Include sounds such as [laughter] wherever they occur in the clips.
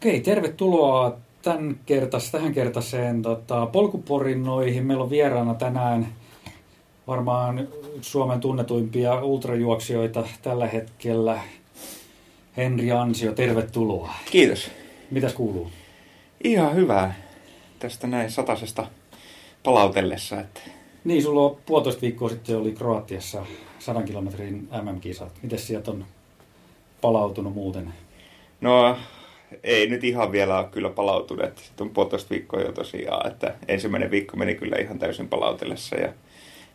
Okei, tervetuloa tämän kertas, tähän kertaiseen tota, polkuporinnoihin. Meillä on vieraana tänään varmaan Suomen tunnetuimpia ultrajuoksijoita tällä hetkellä. Henri Ansio, tervetuloa. Kiitos. Mitäs kuuluu? Ihan hyvää tästä näin satasesta palautellessa. Että... Niin, sulla on puolitoista viikkoa sitten oli Kroatiassa 100 kilometrin MM-kisat. Miten sieltä on palautunut muuten? No, ei nyt ihan vielä ole kyllä palautunut. Sitten on puolitoista viikkoa jo tosiaan, että ensimmäinen viikko meni kyllä ihan täysin palautellessa ja,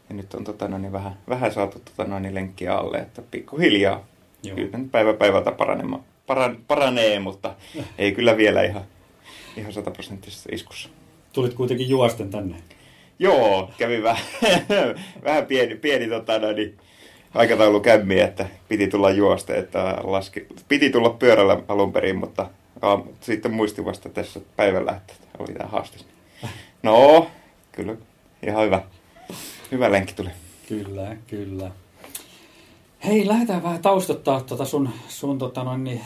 ja nyt on tota, no, niin vähän, vähän saatu tota, no, niin lenkkiä alle, että pikkuhiljaa. Joo. Kyllä nyt päivä päivältä paranema, paran, paranee, mutta [laughs] ei kyllä vielä ihan, ihan sataprosenttisessa iskussa. Tulit kuitenkin juosten tänne. Joo, kävi vähän, [laughs] vähän pieni, pieni tota, no, niin, aikataulu kämmi, että piti tulla juosta, että laski, piti tulla pyörällä alun perin, mutta sitten muistin vasta tässä päivällä, että oli tämä haaste. No, kyllä, ihan hyvä. Hyvä lenkki tuli. Kyllä, kyllä. Hei, lähdetään vähän taustottaa tuota sun, sun tota noin, niin,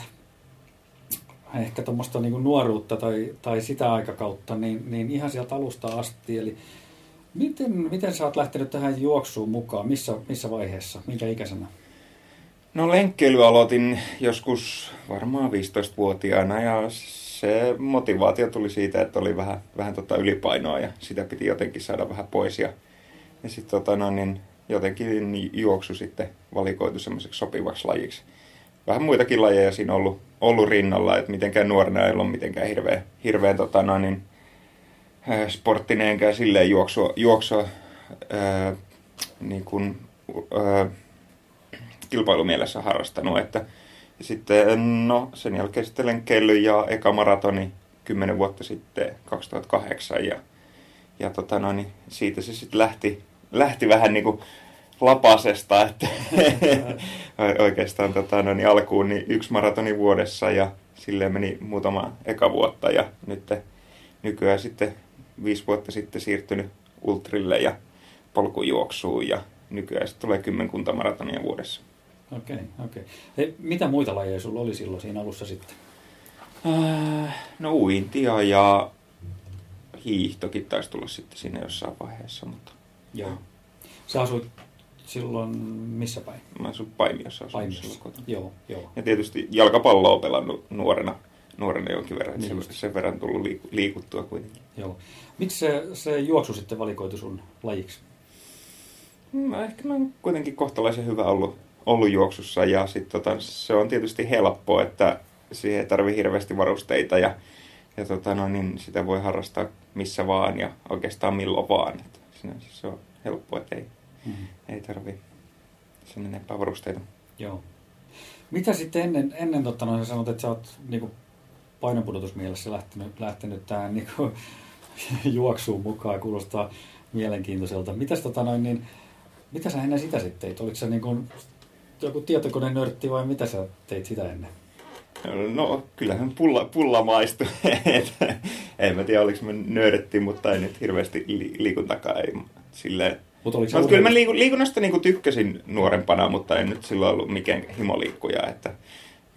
ehkä tuommoista niin nuoruutta tai, tai sitä aikakautta, niin, niin ihan sieltä alusta asti. Eli Miten, miten sä oot lähtenyt tähän juoksuun mukaan? Missä, missä vaiheessa? Minkä ikäisenä? No lenkkeily aloitin joskus varmaan 15-vuotiaana ja se motivaatio tuli siitä, että oli vähän, vähän tota ylipainoa ja sitä piti jotenkin saada vähän pois. Ja, ja sitten tota, no, niin jotenkin juoksu sitten valikoitu semmoiseksi sopivaksi lajiksi. Vähän muitakin lajeja siinä ollut, ollut rinnalla, että mitenkään nuorena ei ollut mitenkään hirveän, hirveän tota, no, niin, Äh, sporttinen enkä silleen juoksua, juoksua ää, äh, niin kuin, ää, äh, kilpailumielessä harrastanut. Että, ja sitten no, sen jälkeen sitten lenkkeily ja eka maratoni 10 vuotta sitten 2008 ja, ja tota no, niin siitä se sitten lähti, lähti vähän niin kuin lapasesta, että [laughs] oikeastaan tota, no, niin alkuun niin yksi maratoni vuodessa ja silleen meni muutama eka vuotta ja nyt nykyään sitten viisi vuotta sitten siirtynyt ultrille ja polkujuoksuun ja nykyään sitten tulee kymmenkunta maratonia vuodessa. Okei, okay, okei. Okay. mitä muita lajeja sulla oli silloin siinä alussa sitten? Äh, no uintia ja hiihtokin taisi tulla sitten siinä jossain vaiheessa, mutta... Joo. Sä asuit silloin missä päin? Mä asuin Paimiossa. Paimiossa, joo, joo. Ja tietysti jalkapalloa pelannut nuorena nuorena jonkin verran, niin. sen verran tullut liikuttua kuitenkin. Joo. Miksi se, se juoksu sitten valikoitu sun lajiksi? No, ehkä mä oon kuitenkin kohtalaisen hyvä ollut, ollut juoksussa ja sit, tota, se on tietysti helppo, että siihen ei tarvi hirveästi varusteita ja, ja tota, no, niin sitä voi harrastaa missä vaan ja oikeastaan milloin vaan. Että se on helppo, että ei, mm-hmm. ei tarvi sen enempää varusteita. Joo. Mitä sitten ennen, ennen totta, no, sanot, että sä oot niin painonpudotusmielessä lähtenyt, lähtenyt tähän niin kuin, [laughs] juoksuun mukaan, kuulostaa mielenkiintoiselta. Mitäs, tota noin, niin, mitä sä ennen sitä sitten teit? Oliko se niin kuin, joku tietokonenörtti vai mitä sä teit sitä ennen? No kyllähän pulla, pulla maistui. [laughs] en mä tiedä oliko mä nörtti, mutta ei nyt hirveästi li, liikuntakaan. Ei, silleen, Mut oliko no, kyllä mä liikun, liikunnasta niin tykkäsin nuorempana, mutta en nyt silloin ollut mikään himoliikkuja. Että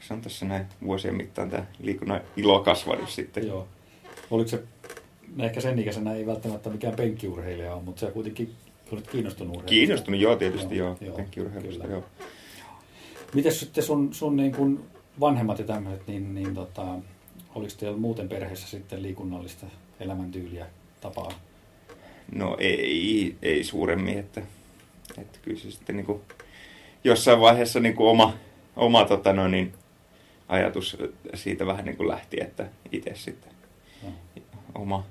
se on tässä näin vuosien mittaan tämä liikunnan ilo kasvanut sitten. Joo. Oliko se, ehkä sen ikäisenä ei välttämättä mikään penkkiurheilija ole, mutta se kuitenkin olet kiinnostunut urheilusta. Kiinnostunut, joo tietysti joo, joo, joo penkkiurheilusta, joo. Miten sitten sun, sun niin kuin vanhemmat ja tämmöiset, niin, niin tota, oliko teillä muuten perheessä sitten liikunnallista elämäntyyliä, tapaa? No ei, ei suuremmin, että, että kyllä se sitten niin kuin jossain vaiheessa niin kuin oma, oma tota no, niin, ajatus siitä vähän niin kuin lähti, että itse sitten no. oma,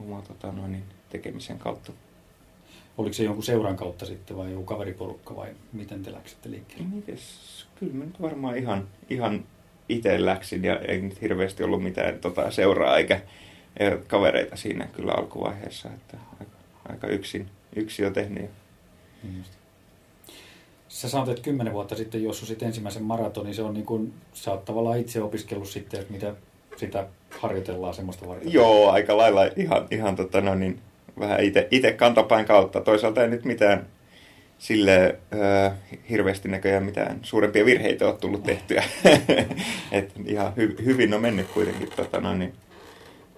oma tota noin, niin tekemisen kautta. Oliko se jonkun seuran kautta sitten vai joku kaveriporukka vai miten te läksitte liikkeelle? Mites, kyllä mä nyt varmaan ihan, ihan itse läksin ja ei nyt hirveästi ollut mitään tota, seuraa eikä, eikä kavereita siinä kyllä alkuvaiheessa, että aika, aika yksin, yksin jo tehnyt. Niin just. Sä sanoit, että kymmenen vuotta sitten juossut ensimmäisen maratonin, se on niin kuin, sä oot tavallaan itse opiskellut sitten, että mitä sitä harjoitellaan semmoista varten. Joo, aika lailla ihan, ihan tota, no niin, vähän itse kantapään kautta. Toisaalta ei nyt mitään, sille ö, hirveästi näköjään mitään suurempia virheitä ole tullut tehtyä. [laughs] Et ihan hy, hyvin on mennyt kuitenkin tota, noin, niin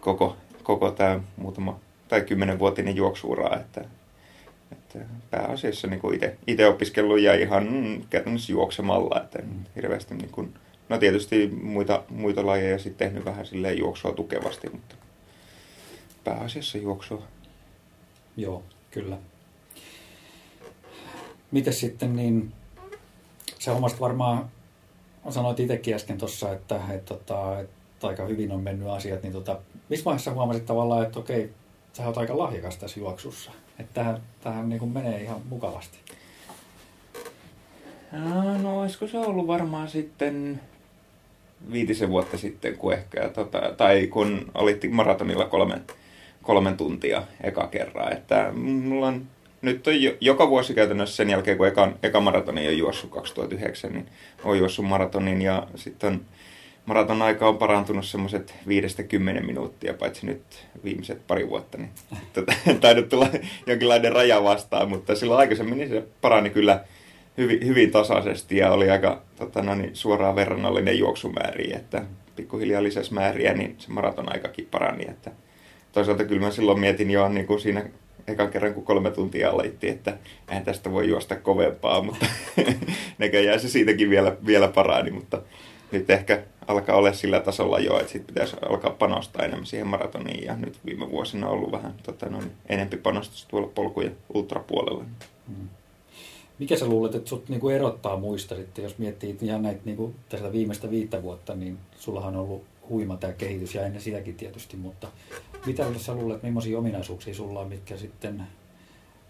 koko, koko tämä muutama tai kymmenenvuotinen juoksuura, että, että pääasiassa niin itse opiskellut ja ihan käytännössä juoksemalla, että mm. hirveästi niin kuin, no tietysti muita, muita lajeja sitten tehnyt vähän silleen juoksua tukevasti, mutta pääasiassa juoksua. Joo, kyllä. Miten sitten niin, sä omasta varmaan, sanoit itsekin äsken tuossa, että, että, että, että aika hyvin on mennyt asiat, niin tota, missä vaiheessa huomasit tavallaan, että okei, sä oot aika lahjakas tässä juoksussa, että tähän, tähän niin kuin menee ihan mukavasti? No, olisiko se ollut varmaan sitten viitisen vuotta sitten, kun ehkä, tota, tai kun olit maratonilla kolmen, kolmen tuntia eka kerran. Että mulla on nyt on jo, joka vuosi käytännössä sen jälkeen, kun eka, eka maratoni on juossut 2009, niin on juossut maratonin ja sitten on maraton aika on parantunut semmoiset viidestä kymmenen minuuttia, paitsi nyt viimeiset pari vuotta, niin [laughs] tota, tainnut tulla jonkinlainen raja vastaan, mutta silloin aikaisemmin niin se parani kyllä hyvin, hyvin tasaisesti ja oli aika tota, no niin, suoraan verrannollinen juoksumääriä, että pikkuhiljaa lisäsi määriä, niin se maraton aikakin parani, että toisaalta kyllä mä silloin mietin jo niin kuin siinä ekan kerran, kun kolme tuntia aloitti, että eihän tästä voi juosta kovempaa, mutta [laughs] näköjään se siitäkin vielä, vielä parani, mutta nyt ehkä alkaa olla sillä tasolla jo, että sitten pitäisi alkaa panostaa enemmän siihen maratoniin ja nyt viime vuosina on ollut vähän tota, no, enempi panostusta tuolla polkujen ultrapuolella. Hmm. Mikä sä luulet, että sut niinku erottaa muista sitten, jos miettii ihan näitä niinku, tästä viimeistä viittä vuotta, niin sullahan on ollut huima tämä kehitys ja ennen sitäkin tietysti, mutta mitä sä luulet, millaisia ominaisuuksia sulla on, mitkä sitten,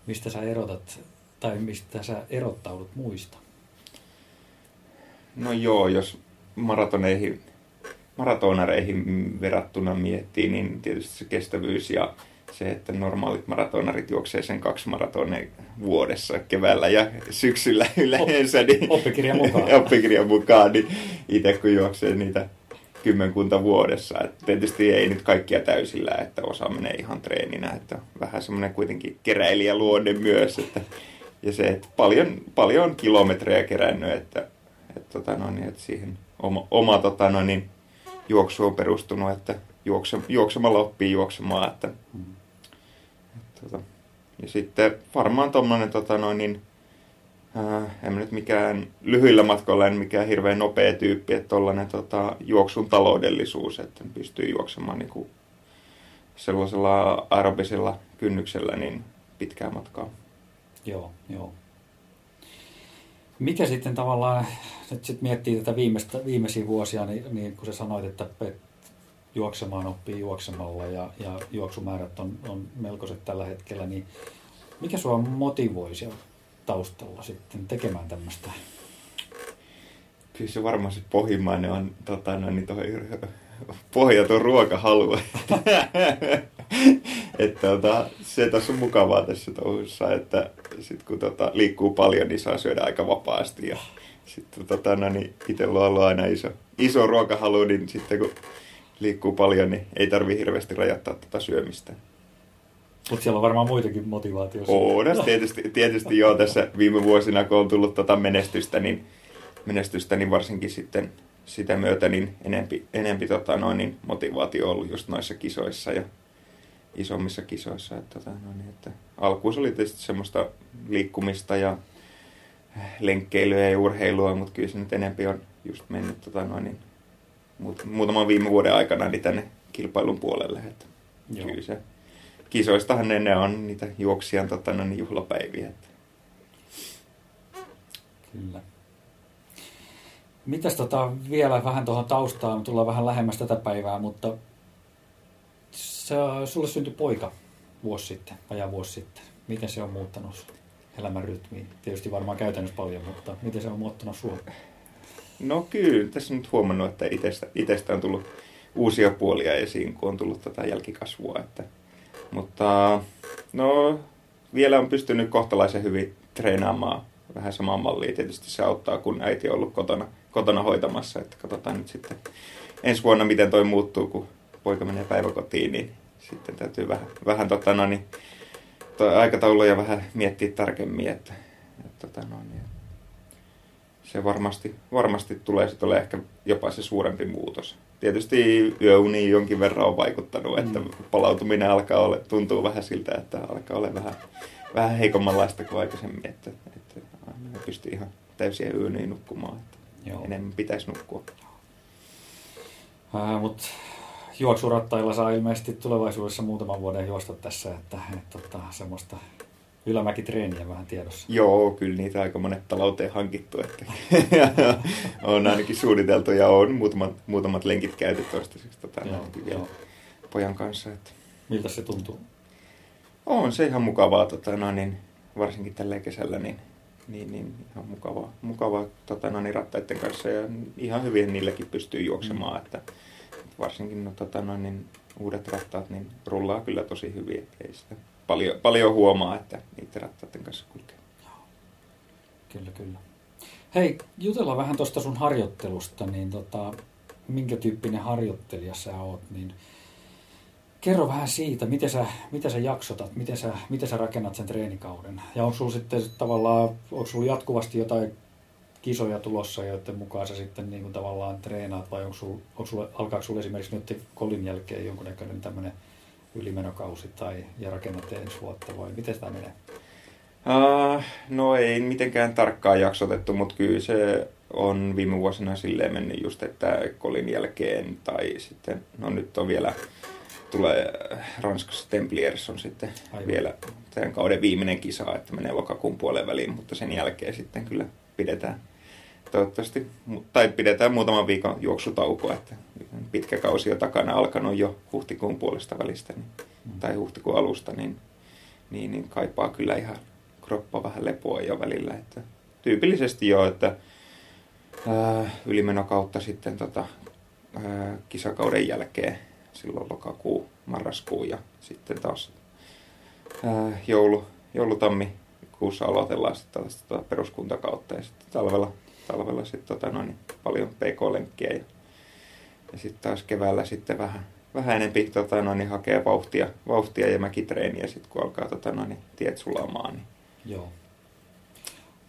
mistä sä erotat tai mistä sä erottaudut muista? No joo, jos maratoneihin, maratonareihin verrattuna miettii, niin tietysti se kestävyys ja se, että normaalit maratonarit juoksee sen kaksi maratonia vuodessa keväällä ja syksyllä [laughs] yleensä. Niin, oppikirjan mukaan. [laughs] oppikirjan mukaan, niin itse kun juoksee niitä kymmenkunta vuodessa. Et tietysti ei nyt kaikkia täysillä, että osa menee ihan treeninä, että vähän semmoinen kuitenkin keräilijäluonne myös. Että, ja se, että paljon, paljon kilometrejä kerännyt, että, että, tota no, niin, että siihen oma, oma tota no, niin, juoksu on perustunut, että juokse, juoksemalla oppii juoksemaan. Että, että, tota, ja sitten varmaan tuommoinen tota, no, niin, äh, en nyt mikään lyhyillä matkoilla en mikään hirveän nopea tyyppi, että tollainen tota, juoksun taloudellisuus, että pystyy juoksemaan niin kuin sellaisella aerobisella kynnyksellä niin pitkää matkaa. Joo, joo. Mikä sitten tavallaan, nyt sitten miettii tätä viimeistä, viimeisiä vuosia, niin, niin kun sä sanoit, että, että juoksemaan oppii juoksemalla ja, ja juoksumäärät on, on melkoiset tällä hetkellä, niin mikä sua motivoi siellä taustalla sitten tekemään tämmöistä? Kyllä se varmaan se pohjimmainen on tota, no, niin toi, pohjaton ruokahalu. [laughs] että tota, se tässä on mukavaa tässä touhussa, että sit kun tota, liikkuu paljon, niin saa syödä aika vapaasti. Ja sitten tota, no, niin itsellä on ollut aina iso, iso ruokahalu, niin sitten kun liikkuu paljon, niin ei tarvi hirveästi rajoittaa tätä syömistä. Mutta siellä on varmaan muitakin motivaatioita. On, tietysti, tietysti joo, tässä viime vuosina, kun on tullut tota menestystä, niin, menestystä, niin varsinkin sitten sitä myötä niin enempi, enempi tota noin, niin motivaatio on ollut just noissa kisoissa ja isommissa kisoissa. Että, tota noin, niin, että alkuun oli tietysti semmoista liikkumista ja lenkkeilyä ja urheilua, mutta kyllä se nyt enempi on just mennyt tota noin, niin, muutaman viime vuoden aikana niin tänne kilpailun puolelle. Että Joo. Kyllä se kisoistahan ne, ne on niitä juoksijan tota, no, niin juhlapäiviä. Kyllä. Mitäs tota, vielä vähän tuohon taustaan, tullaan vähän lähemmäs tätä päivää, mutta se, sulle syntyi poika vuosi sitten, vajaa vuosi sitten. Miten se on muuttanut elämän rytmiin? Tietysti varmaan käytännössä paljon, mutta miten se on muuttanut sinua? No kyllä, tässä nyt huomannut, että itsestä, itsestä on tullut uusia puolia esiin, kun on tullut tätä jälkikasvua. Että mutta no, vielä on pystynyt kohtalaisen hyvin treenaamaan vähän samaa mallia. Tietysti se auttaa, kun äiti on ollut kotona, kotona hoitamassa. Että katsotaan nyt sitten ensi vuonna, miten toi muuttuu, kun poika menee päiväkotiin, niin sitten täytyy vähän, vähän tota, no, niin, aikatauluja vähän miettiä tarkemmin, että, tota noin, niin se varmasti, varmasti tulee sitten ehkä jopa se suurempi muutos. Tietysti yöuni jonkin verran on vaikuttanut, että mm. palautuminen alkaa olla, tuntuu vähän siltä, että alkaa olla vähän, vähän heikommanlaista kuin aikaisemmin, että, että aina pystyy ihan täysiä yöuniin nukkumaan, että Joo. enemmän pitäisi nukkua. Äh, Mutta juoksurattailla saa ilmeisesti tulevaisuudessa muutaman vuoden juosta tässä, että, että, että semmoista ylämäkitreeniä vähän tiedossa. Joo, kyllä niitä aika monet talouteen hankittu. Että [laughs] on ainakin suunniteltu ja on muutamat, muutamat lenkit käyty toistaiseksi tota, joo, pojan kanssa. Että. Miltä se tuntuu? On se ihan mukavaa, tota, no, niin, varsinkin tällä kesällä, niin, niin, niin ihan mukavaa, mukavaa tota, no, niin, rattaiden kanssa ja ihan hyvin niilläkin pystyy juoksemaan. Mm. Että, varsinkin no, tota, no, niin, uudet rattaat niin rullaa kyllä tosi hyvin, ei sitä paljon, paljon huomaa, että niiden rattaiden kanssa kulkee. Kyllä, kyllä. Hei, jutellaan vähän tuosta sun harjoittelusta, niin tota, minkä tyyppinen harjoittelija sä oot, niin kerro vähän siitä, miten sä, miten sä jaksotat, miten sä, miten sä rakennat sen treenikauden. Ja onko sulla sitten tavallaan, onko sulla jatkuvasti jotain kisoja tulossa, joiden mukaan sä sitten niin kuin tavallaan treenaat, vai onko sulla, onko sulla, alkaako sulla esimerkiksi nyt kolin jälkeen jonkunnäköinen tämmöinen ylimenokausi tai ja rakennatte ensi vuotta vai miten tämä menee? Uh, no ei mitenkään tarkkaan jaksotettu, mutta kyllä se on viime vuosina silleen mennyt just, että kolin jälkeen tai sitten, no nyt on vielä, tulee Ranskassa Templiers on sitten Aivan. vielä tämän kauden viimeinen kisa, että menee lokakuun puolen väliin, mutta sen jälkeen sitten kyllä pidetään toivottavasti, tai pidetään muutaman viikon juoksutauko, että pitkä kausi on takana alkanut jo huhtikuun puolesta välistä niin, mm. tai huhtikuun alusta, niin, niin, niin kaipaa kyllä ihan kroppa vähän lepoa jo välillä. Että tyypillisesti jo, että ää, ylimenokautta sitten tota, ää, kisakauden jälkeen, silloin lokakuu, marraskuu ja sitten taas ää, joulu, joulutammi kuussa aloitellaan sitten tällaista tota peruskuntakautta ja sitten talvella talvella sitten tota, noin, paljon pk-lenkkiä ja, ja sitten taas keväällä sitten vähän, vähän enempi tota, noin, hakee vauhtia, vauhtia ja mäkitreeniä sitten kun alkaa tota, noin, tiet sulamaan. Niin. Joo.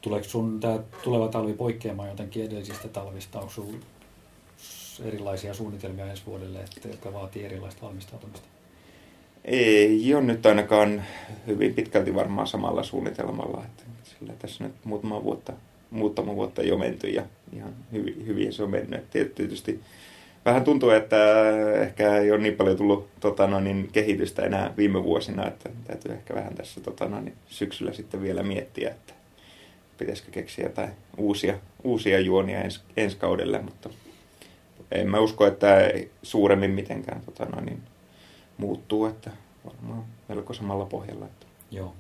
Tuleeko sun tämä tuleva talvi poikkeamaan jotenkin edellisistä talvista? Onko sinulla erilaisia suunnitelmia ensi vuodelle, että, jotka vaatii erilaista valmistautumista? Ei ole nyt ainakaan hyvin pitkälti varmaan samalla suunnitelmalla. Että sillä tässä nyt muutama vuotta muutama vuotta jo menty ja ihan hyvin, hyvin se on mennyt. Tietysti vähän tuntuu, että ehkä ei ole niin paljon tullut tota, no, niin, kehitystä enää viime vuosina, että täytyy ehkä vähän tässä tota, no, niin, syksyllä sitten vielä miettiä, että pitäisikö keksiä jotain uusia, uusia juonia ens, ensi kaudelle, mutta en mä usko, että suuremmin mitenkään tota, no, niin, muuttuu, että varmaan melko samalla pohjalla. Että. Joo.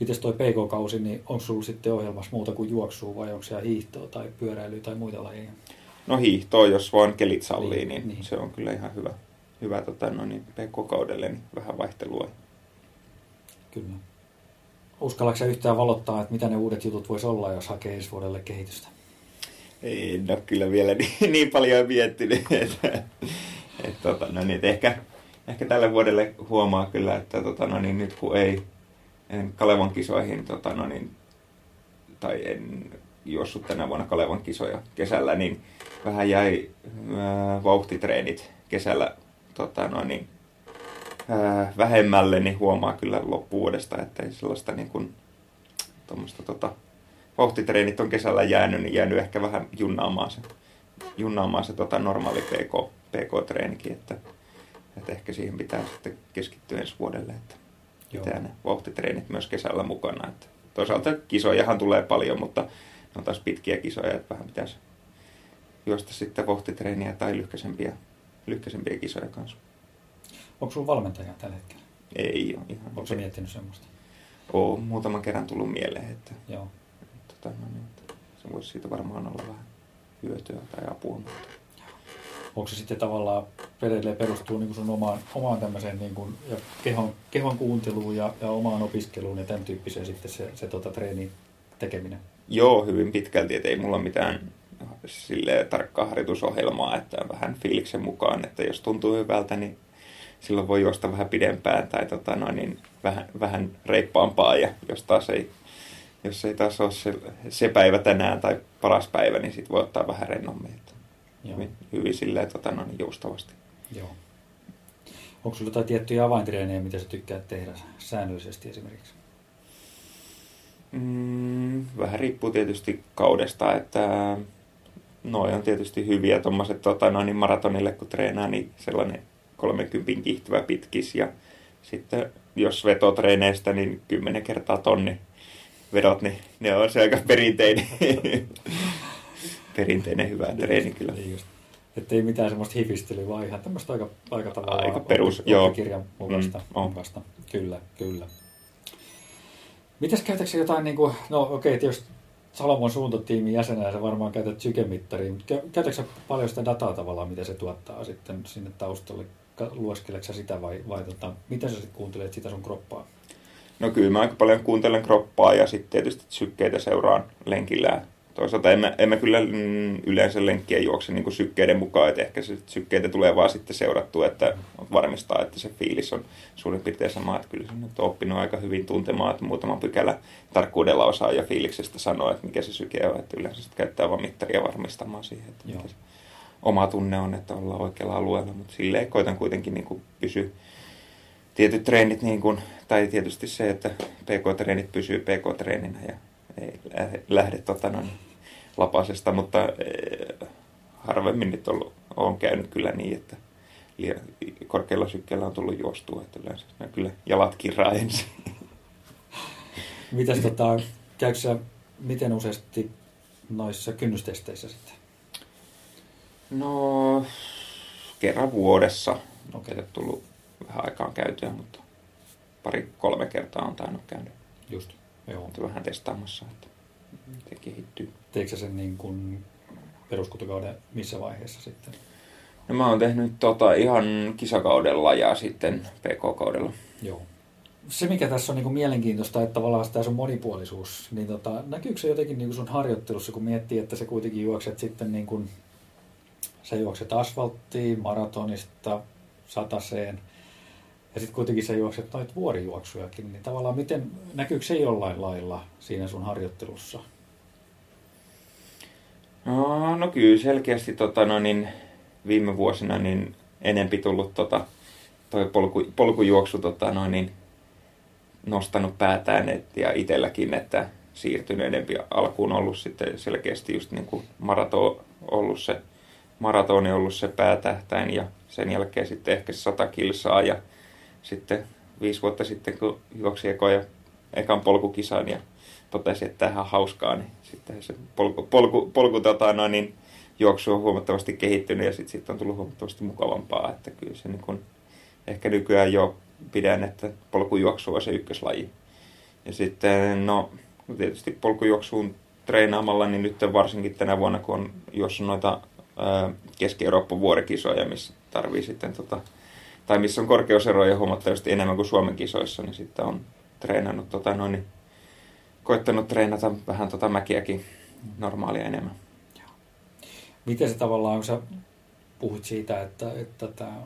Miten toi PK-kausi, niin onko sulla sitten ohjelmassa muuta kuin juoksua vai onko siellä hiihtoa tai pyöräilyä tai muita lajeja? No hiihtoa, jos vaan kelit sallii, niin, niin, niin. se on kyllä ihan hyvä, hyvä tota, no niin, PK-kaudelle, niin vähän vaihtelua. Kyllä. Uskallatko yhtään valottaa, että mitä ne uudet jutut voisi olla, jos hakee ensi vuodelle kehitystä? Ei, no kyllä vielä [laughs] niin, niin paljon miettinyt, [laughs] että, että, tota, no niin, että ehkä, ehkä tälle vuodelle huomaa kyllä, että tota, no niin, nyt kun ei, en Kalevan kisoihin, tota, no niin, tai en juossut tänä vuonna Kalevan kisoja kesällä, niin vähän jäi äh, vauhtitreenit kesällä tota, no niin, äh, vähemmälle, niin huomaa kyllä loppuvuodesta, että ei sellaista niin kuin, tota, vauhtitreenit on kesällä jäänyt, niin jäänyt ehkä vähän junnaamaan se, junnaamaan se tota, normaali PK, PK-treenikin, että, että ehkä siihen pitää sitten keskittyä ensi vuodelle. Että pitää ne vauhtitreenit myös kesällä mukana. Että toisaalta kisojahan tulee paljon, mutta ne on taas pitkiä kisoja, että vähän pitäisi juosta sitten vauhtitreeniä tai lyhkäisempiä, lyhkäisempiä kisoja kanssa. Onko sinulla valmentaja tällä hetkellä? Ei ole. Ihan Onko se miettinyt semmoista? Olen muutaman kerran tullut mieleen, että, Joo. Tota, no niin, että se voisi siitä varmaan olla vähän hyötyä tai apua. Mutta onko se sitten tavallaan edelleen perustuu niin sun omaan, omaan tämmöiseen niin kuin, ja kehon, kehon kuunteluun ja, ja omaan opiskeluun ja tämän tyyppiseen sitten se, se tota, treeni tekeminen? Joo, hyvin pitkälti, että ei mulla mitään sille tarkkaa harjoitusohjelmaa, että vähän fiiliksen mukaan, että jos tuntuu hyvältä, niin silloin voi juosta vähän pidempään tai tota noin, niin vähän, vähän reippaampaa ja jos taas ei, jos ei taas ole se, se päivä tänään tai paras päivä, niin sitten voi ottaa vähän rennommin. Että hyvin, hyvin silleen tota, no, niin joustavasti. Joo. Onko sinulla jotain tiettyjä avaintreenejä, mitä sä tykkäät tehdä säännöllisesti esimerkiksi? Mm, vähän riippuu tietysti kaudesta, että noi on tietysti hyviä tuommoiset tota, no, niin maratonille kun treenaa, niin sellainen 30 kiihtyvä pitkis ja sitten jos vetotreeneistä, niin 10 kertaa tonni vedot, niin ne on se aika perinteinen, [laughs] perinteinen hyvä treeni kyllä. Niin just. Että ei mitään semmoista hifistelyä, vaan ihan tämmöistä aika, aika tavalla aika perus, joo. kirjan mukaista. Mm, mukaista. Kyllä, kyllä. Mitäs käytätkö jotain, niin kuin, no okei, okay, jos Salomon suuntotiimin jäsenenä sä varmaan käytät sykemittaria, mutta käytätkö paljon sitä dataa tavallaan, mitä se tuottaa sitten sinne taustalle? Lueskeleksä sitä vai, vai tota, miten sä sitten kuuntelet sitä sun kroppaa? No kyllä mä aika paljon kuuntelen kroppaa ja sitten tietysti sykkeitä seuraan lenkillä toisaalta emme, emme kyllä mm, yleensä lenkkiä juokse niin kuin sykkeiden mukaan, että ehkä se sykkeitä tulee vaan sitten seurattua, että varmistaa, että se fiilis on suurin piirtein sama, että kyllä se nyt on oppinut aika hyvin tuntemaan, että muutama pykälä tarkkuudella osaa ja fiiliksestä sanoa, että mikä se syke on, että yleensä sitten käyttää vain mittaria varmistamaan siihen, että mikä se oma tunne on, että ollaan oikealla alueella, mutta silleen koitan kuitenkin niin kuin pysyä tietyt treenit, niin kuin, tai tietysti se, että PK-treenit pysyy PK-treeninä ja ei lähde tota, noin, lapasesta, mutta eh, harvemmin nyt ollut, on käynyt kyllä niin, että liian, korkealla sykkeellä on tullut juostua, että yleensä kyllä jalat kirraa ensin. Mitäs tota, käykö sä, miten useasti noissa kynnystesteissä sitten? No, kerran vuodessa. Okay. tullut vähän aikaan käytyä, mutta pari-kolme kertaa on tainnut käydä. Just, joo. Vähän testaamassa, että miten kehittyy. Teikö sen niin kuin peruskuntokauden missä vaiheessa sitten? No mä oon tehnyt tota ihan kisakaudella ja sitten PK-kaudella. Joo. Se, mikä tässä on niin kuin mielenkiintoista, että tavallaan tämä sun monipuolisuus, niin tota, näkyykö se jotenkin niin kuin sun harjoittelussa, kun miettii, että se kuitenkin juokset sitten niin kuin, sä juokset asfalttiin, maratonista, sataseen, ja sitten kuitenkin sä juokset noita vuorijuoksujakin, niin tavallaan miten, näkyykö se jollain lailla siinä sun harjoittelussa? No, no kyllä selkeästi tota, no niin, viime vuosina niin enempi tullut tota, toi polku, polkujuoksu tota, no niin, nostanut päätään et, ja itselläkin, että siirtynyt enempi alkuun ollut sitten selkeästi just niin kuin marato ollut se, maratoni ollut se päätähtäin ja sen jälkeen sitten ehkä 100 kilsaa ja sitten viisi vuotta sitten, kun juoksi ekoja, ekan polkukisan ja totesi, että tähän on hauskaa, niin sitten se polku, polku, polku tota, no, niin juoksu on huomattavasti kehittynyt ja sitten sit on tullut huomattavasti mukavampaa, että kyllä se niin kun, ehkä nykyään jo pidän, että polkujuoksu on se ykköslaji. Ja sitten, no tietysti polkujuoksuun treenaamalla, niin nyt varsinkin tänä vuonna, kun on juossut noita Keski-Euroopan vuorikisoja, missä tarvii sitten tota, tai missä on korkeuseroja huomattavasti enemmän kuin Suomen kisoissa, niin sitten on treenannut, tota, noin, niin koittanut treenata vähän tota mäkiäkin normaalia enemmän. Miten se tavallaan, kun sä puhut siitä, että, että tämä,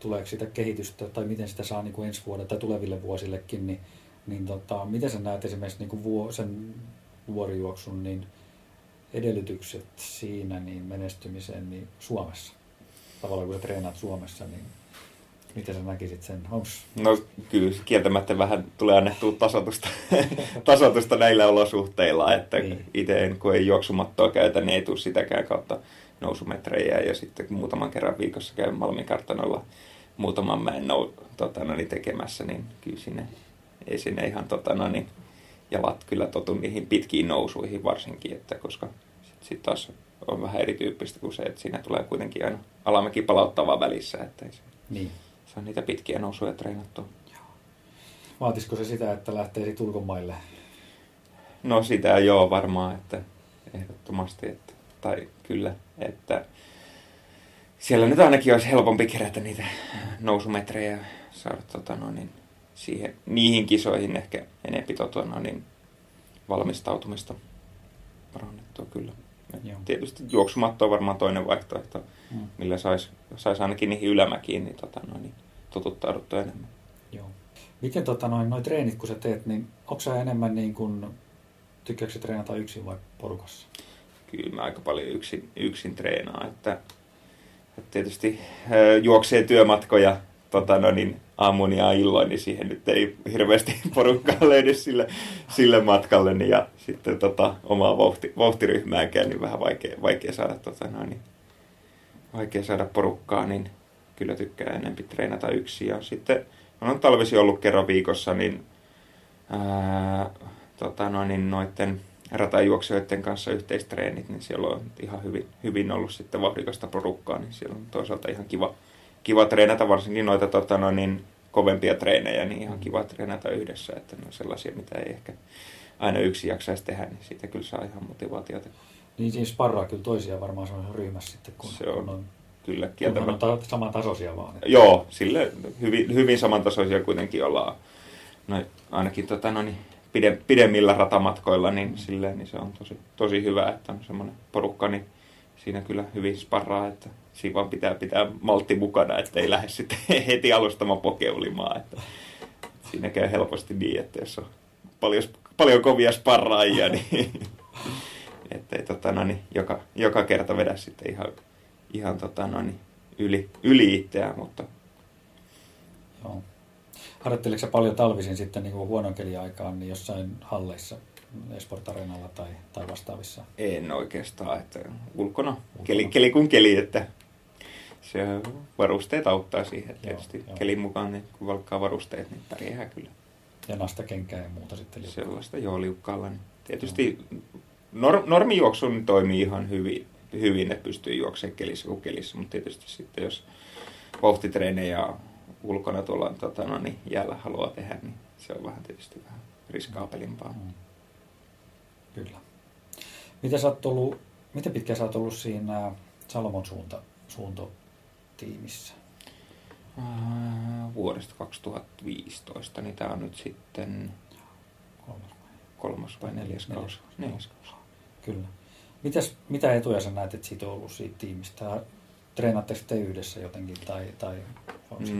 tuleeko sitä kehitystä tai miten sitä saa niin kuin ensi vuodelle tai tuleville vuosillekin, niin, niin tota, miten sä näet esimerkiksi niin kuin vuo, sen vuorijuoksun niin edellytykset siinä niin menestymiseen niin Suomessa? Tavallaan kun treenaat Suomessa, niin Miten sä näkisit sen? Onks... No kyllä kieltämättä vähän tulee annettua tasotusta, [laughs] tasotusta näillä olosuhteilla, että niin. itse kun ei juoksumattoa käytä, niin ei tule sitäkään kautta nousumetrejä ja sitten muutaman kerran viikossa käyn Malminkartanoilla muutaman mäen nou, tota, no, niin tekemässä, niin kyllä sinne, ei sinne ihan tota, no, niin, jalat kyllä totu niihin pitkiin nousuihin varsinkin, että koska sitten sit taas on vähän erityyppistä kuin se, että siinä tulee kuitenkin aina alamäki palauttavaa välissä. Että ei se... Niin saa niitä pitkiä nousuja treenattua. Vaatisiko se sitä, että lähtee sitten ulkomaille? No sitä joo varmaan, että ehdottomasti, että, tai kyllä, että siellä nyt ainakin olisi helpompi kerätä niitä nousumetrejä saada tota, no, niin, siihen, niihin kisoihin ehkä enempi tota, no, niin, valmistautumista parannettua kyllä. Joo. Tietysti juoksumatto on varmaan toinen vaihtoehto, mm. millä saisi sais ainakin niihin ylämäkiin niin, tota, no, niin totuttauduttu enemmän. Joo. Miten tota, noin, noi treenit, kun sä teet, niin onko sä enemmän niin kuin tykkääkö treenata yksin vai porukassa? Kyllä mä aika paljon yksin, yksin treenaan, että, että tietysti juoksee työmatkoja tota, no niin, aamun ja illoin, niin siihen nyt ei hirveästi [laughs] porukkaa löydy sille, sille matkalle. Niin, ja sitten tota, omaa vauhti, vauhtiryhmääkään, niin vähän vaikea, vaikea saada tota, no niin, vaikea saada porukkaa, niin kyllä tykkää enempi treenata yksin. Ja sitten on talvisi ollut kerran viikossa, niin, ää, tota, no, niin noiden ratajuoksijoiden kanssa yhteistreenit, niin siellä on ihan hyvin, hyvin ollut sitten vauhdikasta porukkaa, niin siellä on toisaalta ihan kiva, kiva treenata, varsinkin noita tota, no, niin, kovempia treenejä, niin ihan kiva treenata yhdessä, että ne on sellaisia, mitä ei ehkä aina yksi jaksaisi tehdä, niin siitä kyllä saa ihan motivaatiota. Niin siis sparraa kyllä toisia varmaan se on ryhmässä sitten, kun, se on, kun on, kyllä kieltämättä. on ta- samantasoisia vaan. Että. Joo, sille hyvin, hyvin samantasoisia kuitenkin ollaan. No, ainakin tota, no, niin, pide, pidemmillä ratamatkoilla, niin, mm. silleen, niin se on tosi, tosi hyvä, että on semmoinen porukka, niin siinä kyllä hyvin sparraa, että siinä vaan pitää pitää maltti mukana, että ei lähde sitten [laughs] heti alustamaan pokeulimaan. Että siinä käy helposti niin, että jos on paljon, paljon kovia sparraajia, niin [laughs] ettei tota, no, niin, joka, joka kerta vedä sitten ihan, ihan tota, no, niin, yli, yli itseään, mutta Joo. Harjoitteliko paljon talvisin sitten niin kuin huonon keliaikaan niin jossain halleissa, Esport tai, tai vastaavissa? En oikeastaan, että ulkona, ulkona. Keli, keli kun keli, että se varusteet auttaa siihen. Tietysti joo, joo. kelin mukaan, niin kun valkkaa varusteet, niin pärjää kyllä. Ja nastakenkää ja muuta sitten liukkaalla. Sellaista joo liukkaalla. Niin tietysti nor, normijuoksu niin toimii ihan hyvin, hyvin, että pystyy juoksemaan kelissä kuin kelissä, mutta tietysti sitten jos vauhtitreenejä ulkona tuolla tota, no, niin jäällä haluaa tehdä, niin se on vähän tietysti vähän riskaapelimpaa. Mm. Kyllä. Miten, sä oot ollut, miten pitkä sä oot ollut siinä Salomon suunta, suuntotiimissä? Äh, vuodesta 2015, niin tämä on nyt sitten kolmas vai, kolmas vai neljäs, neljäs kausi. Neljäs kausi. Kyllä. Mitäs, mitä etuja sä näet, että siitä on ollut siitä tiimistä? Treenaatteko te yhdessä jotenkin? Tai, tai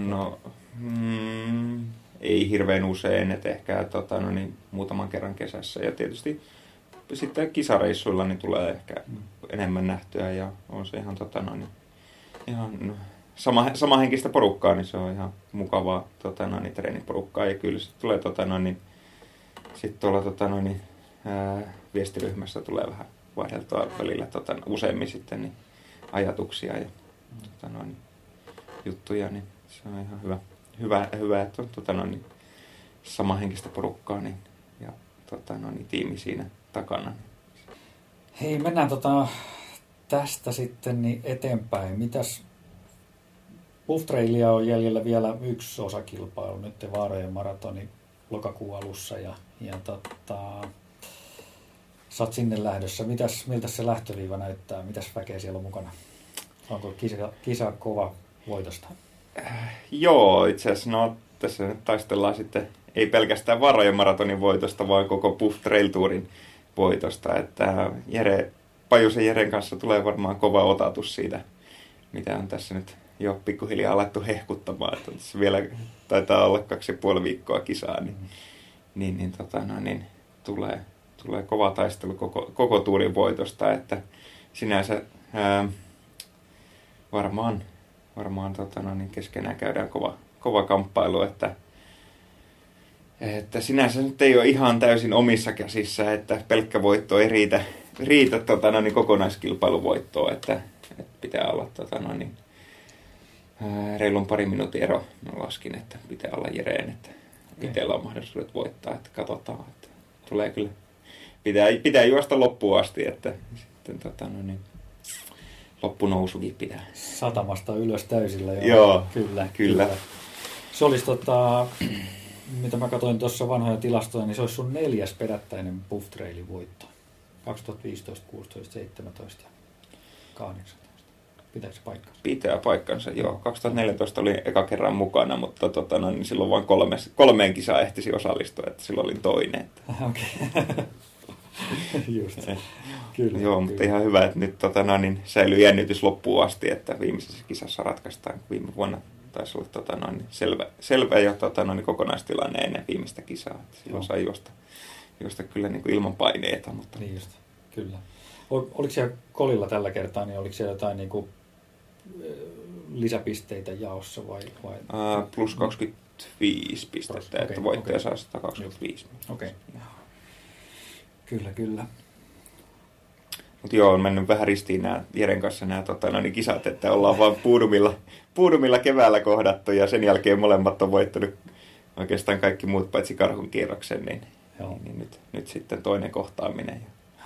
no, mm, ei hirveän usein, että ehkä tota, no niin, muutaman kerran kesässä. Ja tietysti sitten kisareissuilla niin tulee ehkä mm. enemmän nähtyä ja on se ihan, tota, no, niin, ihan sama, samahenkistä porukkaa, niin se on ihan mukavaa tota, no, niin, treeniporukkaa. Ja kyllä se tulee tota, no, niin, sitten tuolla tota, no, niin, ää, viestiryhmässä tulee vähän vaihdeltua välillä tota, useammin sitten niin, ajatuksia ja tota, no, niin, juttuja, niin se on ihan hyvä, hyvä, hyvä että on tota, no, niin, samahenkistä porukkaa niin, ja tota, no, niin, tiimi siinä takana. Hei, mennään tota, tästä sitten niin eteenpäin. Mitäs Buff Trailia on jäljellä vielä yksi osakilpailu, nyt Vaarojen maratoni lokakuun alussa ja, ja tota, sä oot sinne lähdössä. Mitäs, miltä se lähtöviiva näyttää? Mitäs väkeä siellä on mukana? Onko kisa, kisa kova voitosta? Äh, joo, itse asiassa no, tässä nyt taistellaan sitten ei pelkästään Vaarojen maratonin voitosta, vaan koko Buff Trail Tourin voitosta. Että Jere, Pajusen Jeren kanssa tulee varmaan kova otatus siitä, mitä on tässä nyt jo pikkuhiljaa alettu hehkuttamaan. Että tässä vielä taitaa olla kaksi ja puoli viikkoa kisaa, niin, niin, niin, tota, no, niin tulee, tulee kova taistelu koko, koko tuurin voitosta. Että sinänsä ää, varmaan, varmaan tota, no, niin keskenään käydään kova, kova kamppailu, että että sinänsä nyt ei ole ihan täysin omissa käsissä, että pelkkä voitto ei riitä, riitä tota, no, niin kokonaiskilpailuvoittoa, että, että pitää olla tota, no, niin, reilun pari minuutin ero. Mä laskin, että pitää olla Jereen, että okay. itsellä on mahdollisuudet voittaa, että katsotaan, että tulee kyllä, pitää, pitää juosta loppuun asti, että sitten tota, no, niin, loppunousukin pitää. Satamasta ylös täysillä. Joo, joo kyllä, kyllä. kyllä. Se olisi tota, mitä mä katsoin tuossa vanhoja tilastoja, niin se olisi sun neljäs perättäinen Buff Trailin voitto. 2015, 16, 17 ja 18. Pitääkö se paikkansa? Pitää paikkansa, joo. 2014 oli eka kerran mukana, mutta tota, no, niin silloin vain kolme, kolmeen kisaan ehtisi osallistua, että silloin olin toinen. [laughs] Okei. Okay. [laughs] Just. kyllä, joo, kyllä. mutta ihan hyvä, että nyt tota, no, niin säilyy jännitys loppuun asti, että viimeisessä kisassa ratkaistaan viime vuonna taisi olla tota, noin, selvä, selvä jo tota, noin, kokonaistilanne ennen viimeistä kisaa. Että silloin sai juosta, juosta kyllä niin kuin ilman paineita. Mutta... Niin just, kyllä. Oliko siellä kolilla tällä kertaa, niin oliko siellä jotain niin kuin lisäpisteitä jaossa vai? vai? Uh, plus 25 pistettä, okay, että voittaja okay. saa 125. Okei. Okay. Kyllä, kyllä. Mutta joo, on mennyt vähän ristiin nämä Jeren kanssa nämä tota, no niin kisat, että ollaan vaan puudumilla, puudumilla keväällä kohdattu ja sen jälkeen molemmat on voittanut oikeastaan kaikki muut paitsi karhun kierroksen, niin, niin, niin nyt, nyt sitten toinen kohtaaminen ja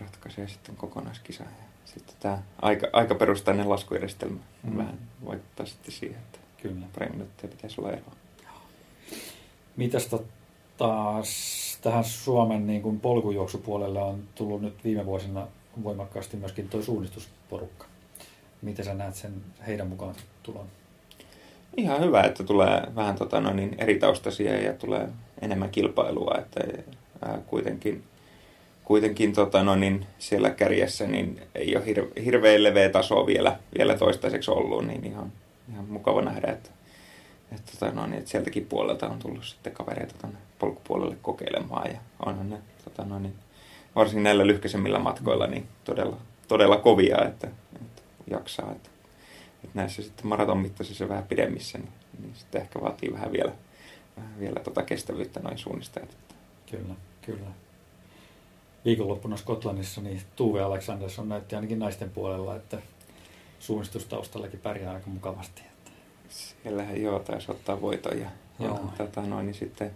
ratkaisee sitten kokonaiskisa. Ja sitten tämä aika, aika perustainen laskujärjestelmä mm. vähän vaikuttaa sitten siihen, että Kyllä. pari minuuttia pitäisi olla eroa. Mitäs taas tähän Suomen niin kuin polkujuoksupuolelle on tullut nyt viime vuosina voimakkaasti myöskin tuo suunnistusporukka. Miten sä näet sen heidän mukaan tulon? Ihan hyvä, että tulee vähän tota, no niin, eri taustaisia ja tulee enemmän kilpailua, että ää, kuitenkin, kuitenkin tota, no niin, siellä kärjessä niin ei ole hir- hirveän leveä taso vielä, vielä toistaiseksi ollut, niin ihan, ihan mukava nähdä, että että, tota, no, niin, että sieltäkin puolelta on tullut sitten kavereita tuonne polkupuolelle kokeilemaan ja onhan ne tota, no, niin, varsinkin näillä lyhkäisemmillä matkoilla niin todella, todella kovia, että, että jaksaa. Että, että näissä sitten maraton mittaisissa vähän pidemmissä, niin, niin sitten ehkä vaatii vähän vielä, vähän vielä tota kestävyyttä noin suunnistajat. Kyllä, kyllä. Viikonloppuna Skotlannissa niin Tuve Aleksandersson näytti ainakin naisten puolella, että suunnistustaustallakin pärjää aika mukavasti. Siellähän joo taisi ottaa voiton ja, ja tota, noin, niin sitten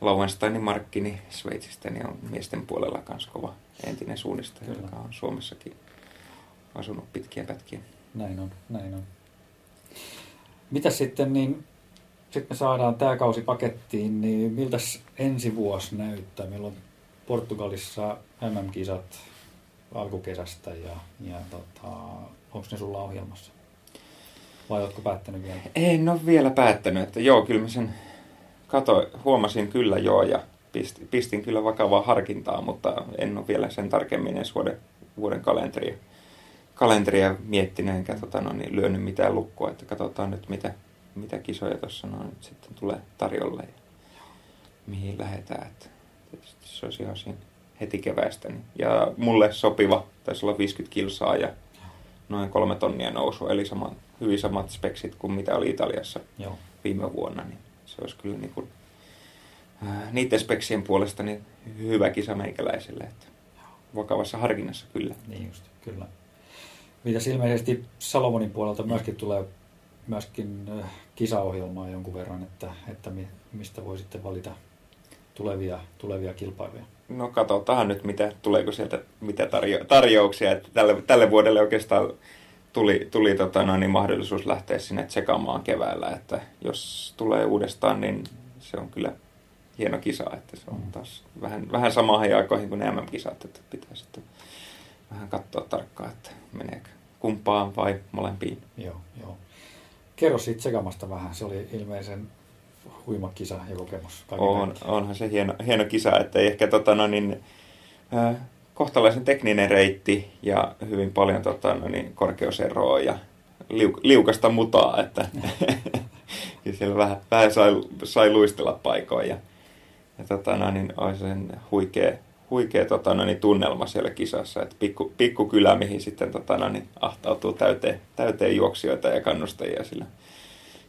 Lauensteinin Markkini niin Sveitsistä niin on miesten puolella myös kova entinen suunnistaja, Kyllä. joka on Suomessakin asunut pitkiä pätkiä. Näin on, näin on. Mitä sitten, niin sitten me saadaan tämä kausi pakettiin, niin miltä ensi vuosi näyttää? Meillä on Portugalissa MM-kisat alkukesästä ja, ja tota, onko ne sulla ohjelmassa? Vai oletko päättänyt vielä? En ole vielä päättänyt. Että joo, kyllä mä sen kato, huomasin kyllä joo ja pistin, pistin kyllä vakavaa harkintaa, mutta en ole vielä sen tarkemmin edes vuoden, vuoden kalenteria, kalenteria miettinyt enkä tota, no, niin, lyönyt mitään lukkoa, että katsotaan nyt mitä, mitä kisoja tuossa no, nyt sitten tulee tarjolle ja mihin lähdetään. Että tietysti se olisi ihan siinä heti keväästä. Niin. Ja mulle sopiva, taisi olla 50 kilsaa ja noin kolme tonnia nousu, eli sama, hyvin samat speksit kuin mitä oli Italiassa Joo. viime vuonna, niin se olisi kyllä niin kuin, ää, niiden speksien puolesta niin hyvä kisa meikäläiselle, että vakavassa harkinnassa kyllä. Niin just, kyllä. Mitä ilmeisesti Salomonin puolelta myöskin tulee myöskin kisaohjelmaa jonkun verran, että, että mistä voi sitten valita tulevia, tulevia kilpailuja? No katsotaan nyt, mitä, tuleeko sieltä mitä tarjo- tarjouksia. Että tälle, tälle vuodelle oikeastaan tuli, tuli tota, no, niin mahdollisuus lähteä sinne tsekaamaan keväällä, että jos tulee uudestaan, niin se on kyllä hieno kisa, että se on mm. taas vähän, vähän samaan aikoihin kuin ne MM-kisat, että pitää sitten vähän katsoa tarkkaan, että meneekö kumpaan vai molempiin. Joo, joo. Kerro siitä sekamasta vähän, se oli ilmeisen huima kisa ja kokemus. On, onhan se hieno, hieno kisa, että ehkä tota, no, niin, äh, kohtalaisen tekninen reitti ja hyvin paljon tota, no niin, korkeuseroa ja liuk, liukasta mutaa, että [laughs] ja siellä vähän, vähän sai, sai luistella paikoin ja, ja tota, no, niin, oli sen huikea, huikea tota, no, niin, tunnelma siellä kisassa, että pikku, pikku kylä, mihin sitten tota, no, niin, ahtautuu täyteen, täyteen juoksijoita ja kannustajia sillä,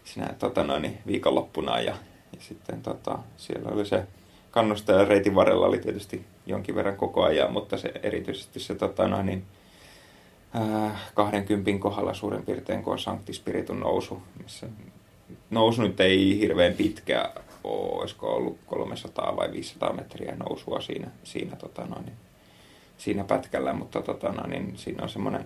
sinä tota, no, niin, viikonloppuna ja, ja sitten tota, siellä oli se kannustaja reitin varrella oli tietysti jonkin verran koko ajan, mutta se erityisesti se tota, no, niin, äh, 20 kohdalla suurin piirtein, kun on Sankti Spiritun nousu, missä nousu nyt ei hirveän pitkä olisiko ollut 300 vai 500 metriä nousua siinä, siinä, tota, no, niin, siinä pätkällä, mutta tota, no, niin, siinä on semmoinen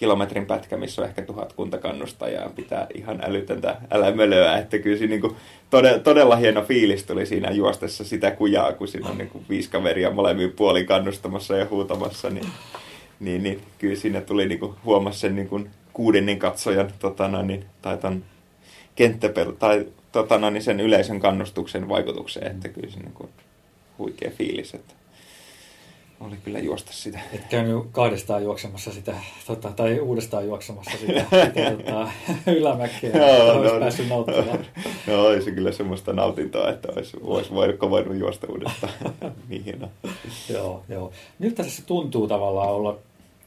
kilometrin pätkä, missä on ehkä tuhat kunta kannustajaa, pitää ihan älytöntä älämölöä, että kyllä siinä niin kuin todella, todella hieno fiilis tuli siinä juostessa sitä kujaa, kun siinä on niin kuin viisi kaveria molemmin puolin kannustamassa ja huutamassa, niin, niin, niin kyllä siinä tuli niin kuin, huomasi sen niin kuin kuudennin katsojan tota, no, niin, tai ton kenttäpel, tai tota, no, niin sen yleisen kannustuksen vaikutukseen, että kyllä se niin kuin, huikea fiilis, että oli kyllä juosta sitä. Et käynyt kahdestaan juoksemassa sitä, tota, tai uudestaan juoksemassa sitä, sitä tota, [laughs] ylämäkeä, Joo, olisi no, päässyt nauttimaan. No olisi kyllä semmoista nautintoa, että olisi, olisi voinut, voinut juosta uudestaan. [laughs] niin hienoa. joo, joo. Miltä se tuntuu tavallaan olla,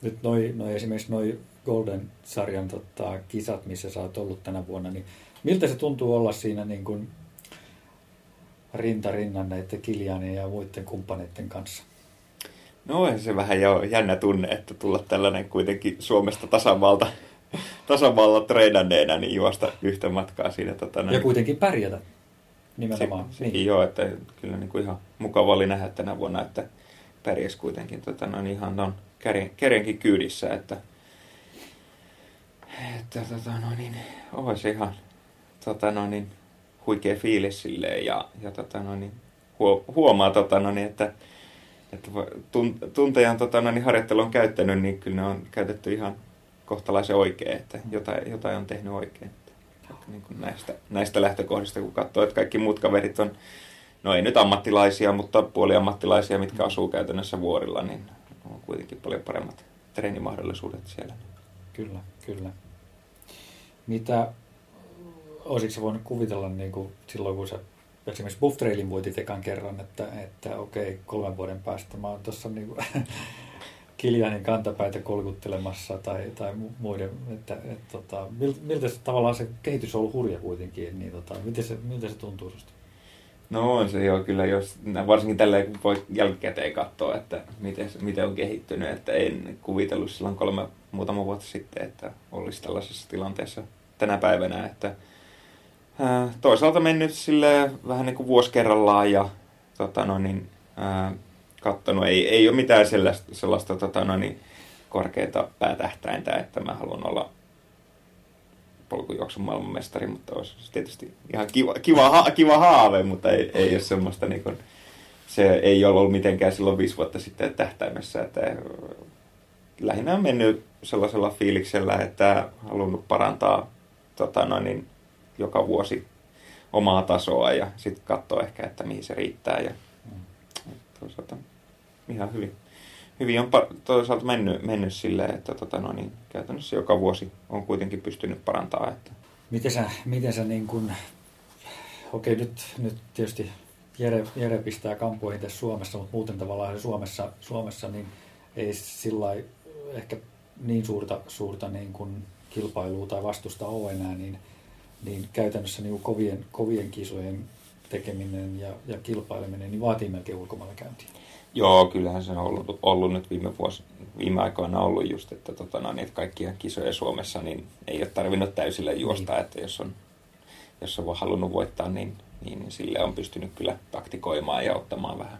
nyt noi, noi esimerkiksi noi Golden-sarjan tota, kisat, missä sä oot ollut tänä vuonna, niin miltä se tuntuu olla siinä niin kuin rinta rinnan näiden Kiljanin ja muiden kumppaneiden kanssa? No on se vähän jo jännä tunne, että tulla tällainen kuitenkin Suomesta tasavalta, tasavalta treenanneena, niin juosta yhtä matkaa siinä. Tota, Ja kuitenkin pärjätä nimenomaan. Se, niin. joo, että kyllä niin kuin ihan mukava oli nähdä tänä vuonna, että pärjäs kuitenkin tota, no, ihan on kären, kärenkin kyydissä, että, että tota, no, niin, olisi ihan tota, no, niin, huikea fiilis silleen ja, ja tota, no, niin, huomaa, tota, no, niin, että että tuntejan tota, no, niin harjoittelu on käyttänyt, niin kyllä ne on käytetty ihan kohtalaisen oikein, että jotain, jotain on tehnyt oikein. Että, niin kuin näistä, näistä lähtökohdista, kun katsoo, että kaikki muut kaverit on, no ei nyt ammattilaisia, mutta puoliammattilaisia, mitkä asuu käytännössä vuorilla, niin on kuitenkin paljon paremmat treenimahdollisuudet siellä. Kyllä, kyllä. Mitä, olisitko voinut kuvitella niin kuin silloin, kun sä esimerkiksi Buff Trailin voitit ekan kerran, että, että okei, kolmen vuoden päästä mä oon tuossa niin [laughs] Kiljanin kantapäitä kolkuttelemassa tai, tai muiden, että, että, että tota, miltä se tavallaan se kehitys on ollut hurja kuitenkin, niin tota, miten, se, miltä se tuntuu susta? No on se jo kyllä, jos, varsinkin tällä kun voi jälkikäteen katsoa, että miten, miten on kehittynyt, että en kuvitellut silloin kolme muutama vuotta sitten, että olisi tällaisessa tilanteessa tänä päivänä, että toisaalta mennyt sille vähän niin kuin vuosi kerrallaan ja tota no, niin, ää, kattonut. Ei, ei ole mitään sellaista, sellaista tota no, niin, korkeita päätähtäintä, että mä haluan olla polkujuoksun maailmanmestari, mutta olisi tietysti ihan kiva, kiva, kiva haave, mutta ei, ei ole semmoista niin kuin, se ei ole ollut mitenkään silloin viisi vuotta sitten tähtäimessä, että lähinnä on mennyt sellaisella fiiliksellä, että halunnut parantaa tota, no, niin, joka vuosi omaa tasoa ja sitten katsoa ehkä, että mihin se riittää. Ja, toisaalta ihan hyvin, hyvin on toisaalta mennyt, mennyt silleen, että tota no, niin käytännössä joka vuosi on kuitenkin pystynyt parantaa. Että. Miten sä, miten sä niin kun, okei nyt, nyt tietysti Jere, Jere pistää kampoihin tässä Suomessa, mutta muuten tavallaan Suomessa, Suomessa niin ei sillä ehkä niin suurta, suurta niin kuin kilpailua tai vastusta ole enää, niin niin käytännössä niin kovien, kovien kisojen tekeminen ja, ja kilpaileminen niin vaatii melkein ulkomailla käyntiä. Joo, kyllähän se on ollut, ollut nyt viime, vuosi, viime aikoina ollut just, että, tota, no, niin, että kaikkia kisoja Suomessa niin ei ole tarvinnut täysille juosta, mm. että jos on, jos on vaan halunnut voittaa, niin, niin, niin sille on pystynyt kyllä taktikoimaan ja ottamaan vähän,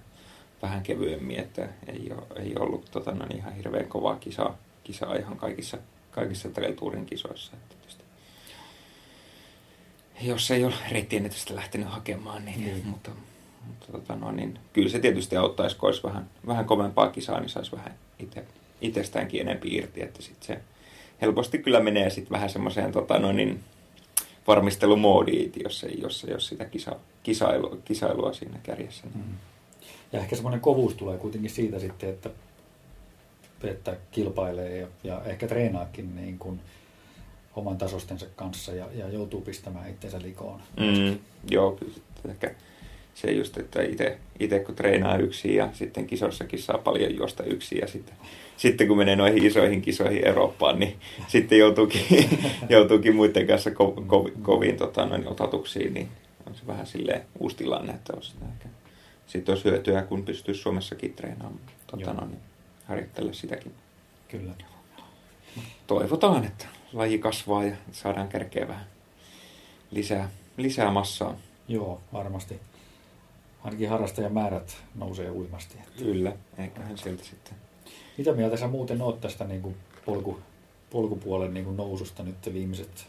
vähän kevyemmin, että ei, ole, ei ollut tota, no, niin ihan hirveän kovaa kisaa, kisaa ihan kaikissa, kaikissa trail kisoissa. Että jos ei ole reittiennetystä lähtenyt hakemaan, niin, niin. mutta, mutta tota no, niin, kyllä se tietysti auttaisi, kun olisi vähän, vähän kovempaa kisaa, niin saisi vähän itse, itsestäänkin enempi irti, että sit se helposti kyllä menee sitten vähän semmoiseen tota no, niin, varmistelumoodiin, jos ei, jos, jos sitä kisa, kisailua, kisailua siinä kärjessä. Niin. Mm. Ja ehkä semmoinen kovuus tulee kuitenkin siitä sitten, että, että kilpailee ja, ja ehkä treenaakin niin kuin, oman tasostensa kanssa ja, ja joutuu pistämään itsensä likoon. Mm, joo, kyllä ehkä se just, että itse kun treenaa yksin ja sitten kisoissakin saa paljon juosta yksin ja sitten, sitten kun menee noihin isoihin kisoihin Eurooppaan, niin [laughs] sitten joutuukin, [laughs] joutuukin muiden kanssa ko, ko, koviin tota, noin, otatuksiin, niin on se vähän silleen uusi tilanne, että olisi ehkä, sitten olisi hyötyä, kun pystyisi Suomessakin treenaamaan, tota, noin, harjoittele sitäkin. Kyllä. Toivotaan, että laji kasvaa ja saadaan kärkeä vähän lisää, lisää massaa. Joo, varmasti. Ainakin harrastajamäärät nousee uimasti. Kyllä, eiköhän sieltä sitten. Mitä mieltä sä muuten oot tästä niin kuin polku, polkupuolen niin kuin noususta nyt viimeiset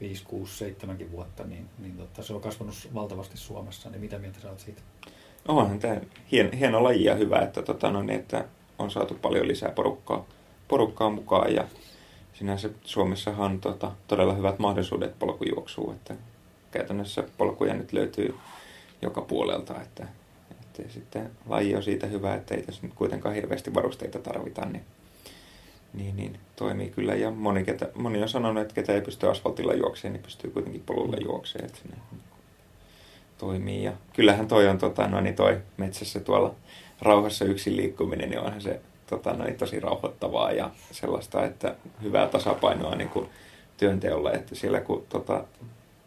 5, 6, 7 vuotta, niin, niin totta, se on kasvanut valtavasti Suomessa, niin mitä mieltä sä oot siitä? Onhan tämä hieno, hieno laji ja hyvä, että, tota, no, niin, että on saatu paljon lisää porukkaa, porukkaa mukaan ja sinänsä Suomessahan on tota, todella hyvät mahdollisuudet polkujuoksuun, että käytännössä polkuja nyt löytyy joka puolelta, että, että sitten laji on siitä hyvä, että ei tässä nyt kuitenkaan hirveästi varusteita tarvita, niin, niin, niin toimii kyllä. Ja moni, ketä, moni on sanonut, että ketä ei pysty asfaltilla juokseen, niin pystyy kuitenkin polulla juokseen, että sinne toimii. Ja kyllähän toi on tota, no, niin toi metsässä tuolla rauhassa yksin liikkuminen, niin onhan se tota, no, niin tosi rauhoittavaa ja sellaista, että hyvää tasapainoa niin kuin työnteolle, että siellä kun tota,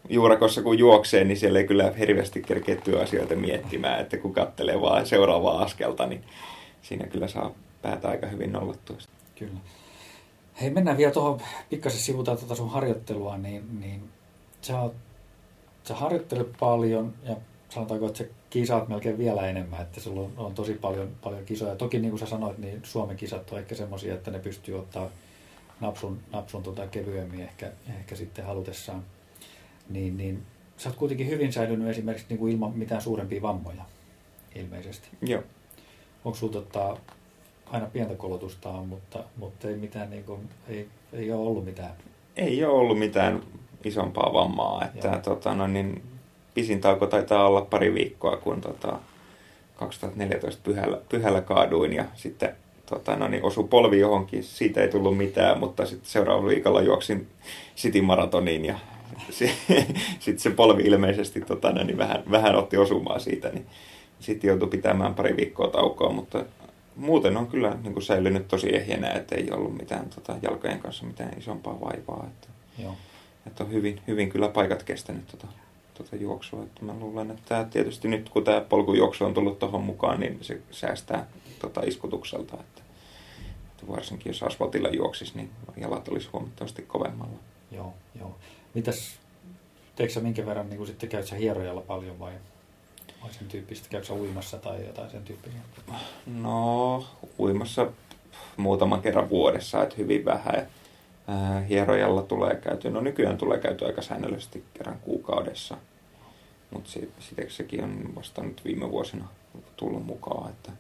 juurakossa kun juoksee, niin siellä ei kyllä hirveästi kerkeä työasioita miettimään, että kun katselee vaan seuraavaa askelta, niin siinä kyllä saa päätä aika hyvin nollattua. Kyllä. Hei, mennään vielä tuohon pikkasen sivutaan tuota sun harjoittelua, niin, niin sä, oot, sä harjoittelet paljon ja sanotaanko, että sä kisaat melkein vielä enemmän, että sulla on, on tosi paljon, paljon kisoja. Toki niin kuin sä sanoit, niin Suomen kisat on ehkä semmoisia, että ne pystyy ottaa napsun, napsun tuota kevyemmin ehkä, ehkä sitten halutessaan. Niin, niin sä oot kuitenkin hyvin säilynyt esimerkiksi niin kuin ilman mitään suurempia vammoja ilmeisesti. Joo. Onko sulla tota, aina pientä kolotusta mutta, mutta ei, mitään, niin kuin, ei, ei ole ollut mitään? Ei ole ollut mitään isompaa vammaa. Että, tota, no, niin, pisin tauko taitaa olla pari viikkoa, kun tota, 2014 pyhällä, pyhällä kaaduin ja sitten tota, no niin, osui polvi johonkin, siitä ei tullut mitään, mutta sitten seuraavalla viikolla juoksin City Maratoniin ja [laughs] sitten se polvi ilmeisesti tota, no niin, vähän, vähän otti osumaa siitä, niin sitten joutui pitämään pari viikkoa taukoa, mutta muuten on kyllä niin kuin säilynyt tosi ehjänä, että ei ollut mitään tota, jalkojen kanssa mitään isompaa vaivaa. Että, Joo. että on hyvin, hyvin kyllä paikat kestänyt tota, tota juoksua. Että mä luulen, että tämä tietysti nyt kun tämä polkujuoksu on tullut tuohon mukaan, niin se säästää tota iskutukselta. Että, että varsinkin jos asfaltilla juoksisi, niin jalat olisi huomattavasti kovemmalla. Joo, joo. Mitäs, teekö sä minkä verran niin sitten käyt sä hierojalla paljon vai, vai sen tyyppistä? Käykö sä uimassa tai jotain sen tyyppistä? No, uimassa muutaman kerran vuodessa, että hyvin vähän. Hierojalla tulee käyty, no nykyään tulee käyty aika säännöllisesti kerran kuukaudessa, mutta sitten sekin on vasta nyt viime vuosina tullut mukaan, että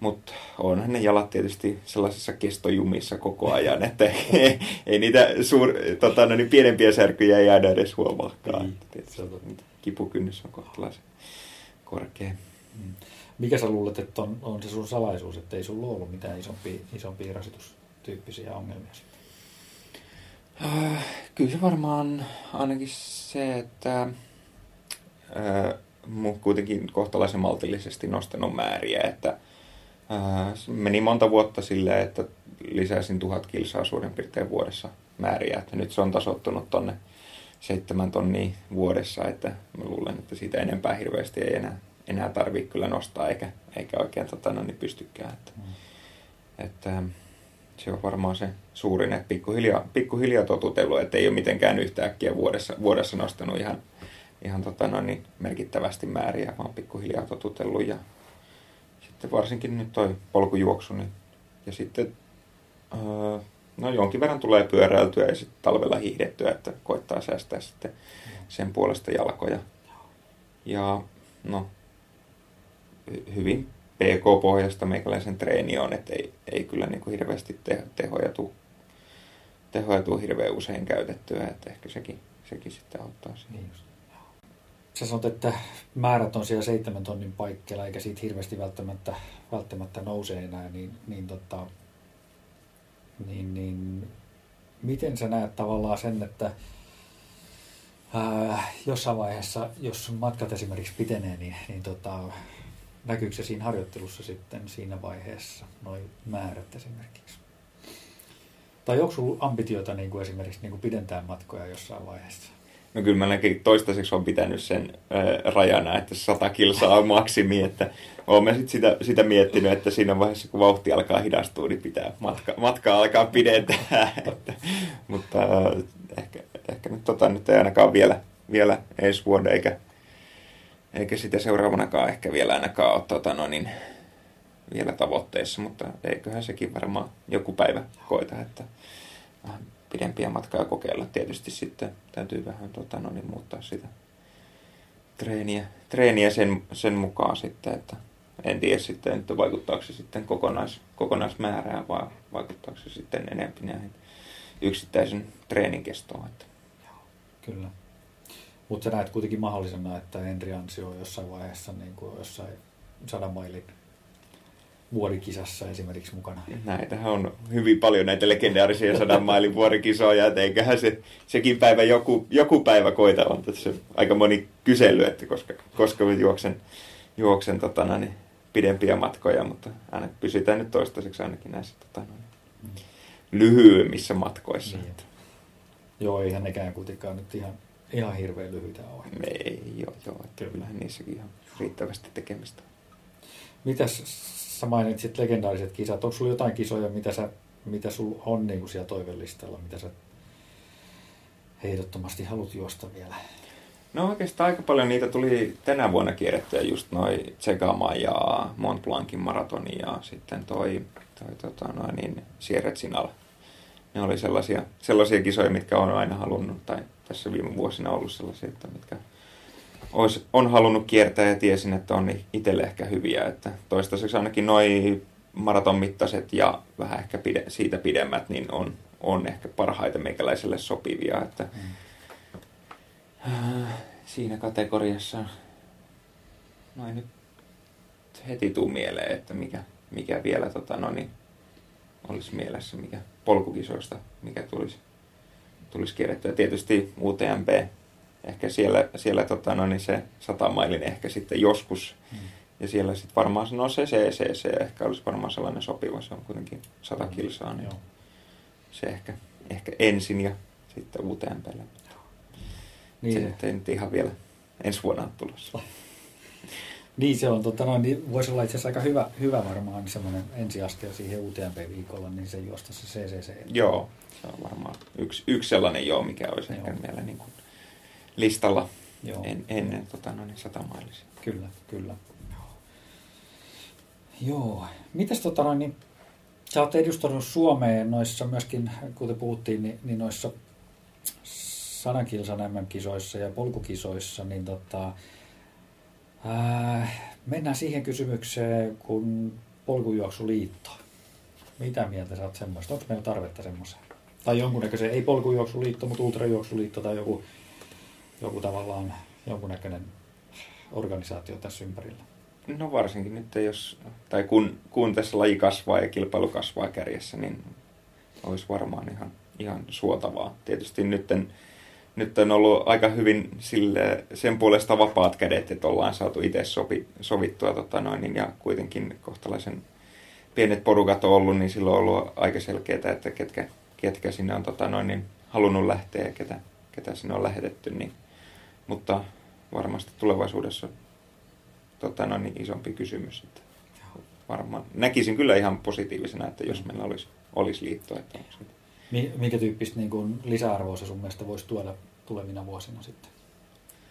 mutta onhan ne jalat tietysti sellaisessa kestojumissa koko ajan, että ei, ei niitä suur, tota, no niin pienempiä särkyjä jäädä edes huomaakaan. Niin, kipukynnys on kohtalaisen korkea. Mm. Mikä sä luulet, että on, on se sun salaisuus, että ei sulla ollut mitään isompia, isompia rasitustyyppisiä ongelmia? Äh, kyllä se varmaan ainakin se, että äh, kuitenkin kohtalaisen maltillisesti nostanut määriä, että äh, meni monta vuotta silleen, että lisäsin tuhat kilsaa suurin piirtein vuodessa määriä, että nyt se on tasottunut tonne seitsemän tonnia vuodessa, että mä luulen, että siitä enempää hirveästi ei enää, enää tarvitse kyllä nostaa, eikä, eikä oikein tota, no, niin pystykään. Että, mm. että, se on varmaan se suurin, että pikkuhiljaa, pikkuhiljaa totutellut, että ei ole mitenkään yhtäkkiä vuodessa, vuodessa nostanut ihan, ihan tota, no, niin merkittävästi määriä, vaan pikkuhiljaa totutellut. Ja sitten varsinkin nyt toi polkujuoksu, niin, ja sitten öö, no jonkin verran tulee pyöräiltyä ja sitten talvella hiihdettyä, että koittaa säästää sitten sen puolesta jalkoja. Ja no, hyvin PK-pohjasta meikäläisen treeni on, että ei, ei kyllä niin kuin hirveästi te, tehoja tuu, tehoja tuu hirveän usein käytettyä, että ehkä sekin, sekin sitten auttaa siihen. Niin Sä sanot, että määrät on siellä seitsemän tonnin paikkeilla, eikä siitä hirveästi välttämättä, välttämättä nouse enää, niin, niin tota, niin, niin miten sä näet tavallaan sen, että ää, jossain vaiheessa, jos matkat esimerkiksi pitenee, niin, niin tota, näkyykö se siinä harjoittelussa sitten siinä vaiheessa, noin määrät esimerkiksi? Tai onko sinulla ambitioita niin kuin esimerkiksi niin kuin pidentää matkoja jossain vaiheessa? No kyllä mä näkin toistaiseksi on pitänyt sen äh, rajana, että 100 kilsaa on maksimi, että olen sit sitä, sitä miettinyt, että siinä vaiheessa kun vauhti alkaa hidastua, niin pitää matka, matkaa alkaa pidentää. [laughs] että, mutta äh, ehkä, ehkä nyt, tota, nyt ei ainakaan vielä, vielä ensi vuoden eikä, eikä sitä seuraavanakaan ehkä vielä ainakaan ole tota, no niin, vielä tavoitteissa, mutta eiköhän sekin varmaan joku päivä koita, että vähän pidempiä matkaa kokeilla. Tietysti sitten täytyy vähän tota, no niin, muuttaa sitä treeniä, treeniä sen, sen mukaan sitten, että en tiedä sitten, että vaikuttaako se sitten kokonais, kokonaismäärään vai vaikuttaako se sitten enemmän näihin yksittäisen treenin kestoon. Että. Kyllä. Mutta sä näet kuitenkin mahdollisena, että Henri Ansio on jossain vaiheessa niin kuin jossain sadan mailin vuorikisassa esimerkiksi mukana. Näitähän on hyvin paljon näitä legendaarisia sadan mailin vuorikisoja, että eiköhän se, sekin päivä joku, joku päivä koita on tässä aika moni kysely, että koska, koska juoksen, juoksen totana, niin pidempiä matkoja, mutta aina pysytään nyt toistaiseksi ainakin näissä totana, niin lyhyemmissä matkoissa. Niin. Joo, eihän nekään kuitenkaan nyt ihan, ihan hirveän lyhyitä ole. Ei, joo, joo, että kyllähän niissäkin ihan riittävästi tekemistä. Mitäs sä mainitsit legendaariset kisat. Onko sulla jotain kisoja, mitä, sä, mitä sulla on niin kuin siellä toivellistalla, mitä sä heidottomasti haluat juosta vielä? No oikeastaan aika paljon niitä tuli tänä vuonna kierrettyä, just noi Tsegama ja Mont Blancin maratoni ja sitten toi, toi tota, noin, niin Sierra. Ne oli sellaisia, sellaisia kisoja, mitkä on aina halunnut, tai tässä viime vuosina ollut sellaisia, että mitkä olisi, on halunnut kiertää ja tiesin, että on itselle ehkä hyviä. Että toistaiseksi ainakin noin maraton mittaiset ja vähän ehkä pide, siitä pidemmät, niin on, on ehkä parhaiten meikäläiselle sopivia. Että, mm. äh, siinä kategoriassa noin nyt heti tuu mieleen, että mikä, mikä vielä tota, no niin, olisi mielessä, mikä polkukisoista, mikä tulisi, tulisi kierrettyä. Tietysti UTMP ehkä siellä, siellä tota, no, niin se satamailin ehkä sitten joskus. Mm. Ja siellä sitten varmaan no se CCC ehkä olisi varmaan sellainen sopiva, se on kuitenkin 100 mm. kilsaa, niin Joo. se ehkä, ehkä ensin ja sitten uuteen pelle. Niin. Se ei nyt ihan vielä ensi vuonna tulossa. [laughs] Niin se on, tota, no, niin voisi olla itse asiassa aika hyvä, hyvä varmaan semmoinen ensiaskel siihen UTMP-viikolla, niin se juosta se CCC. Joo, se on varmaan yksi, yksi sellainen joo, mikä olisi joo. ehkä meillä niin kuin listalla Joo. En, ennen tota, no niin, satamailisia. Kyllä, kyllä. Joo. Mitäs tota no, niin, sä oot edustanut Suomeen noissa myöskin, kuten puhuttiin, niin, niin noissa sadan kilsan MM-kisoissa ja polkukisoissa, niin tota, ää, mennään siihen kysymykseen, kun polkujuoksuliitto. Mitä mieltä sä oot semmoista? Onko meillä tarvetta semmoiseen? Tai jonkunnäköisen, ei polkujuoksuliitto, mutta ultrajuoksuliitto tai joku joku tavallaan jonkunnäköinen organisaatio tässä ympärillä. No varsinkin nyt, jos, tai kun, kun tässä laji kasvaa ja kilpailu kasvaa kärjessä, niin olisi varmaan ihan, ihan suotavaa. Tietysti nyt, nyt on ollut aika hyvin sille, sen puolesta vapaat kädet, että ollaan saatu itse sopi, sovittua tota noin, niin, ja kuitenkin kohtalaisen pienet porukat on ollut, niin silloin on ollut aika selkeää, että ketkä, ketkä sinne on tota noin, niin halunnut lähteä ja ketä, ketä sinne on lähetetty, niin mutta varmasti tulevaisuudessa tota, no, niin isompi kysymys. Että varmaan näkisin kyllä ihan positiivisena, että jos meillä olisi, olisi liitto. Että Minkä tyyppistä niin kuin lisäarvoa se sun mielestä voisi tuoda tulevina vuosina sitten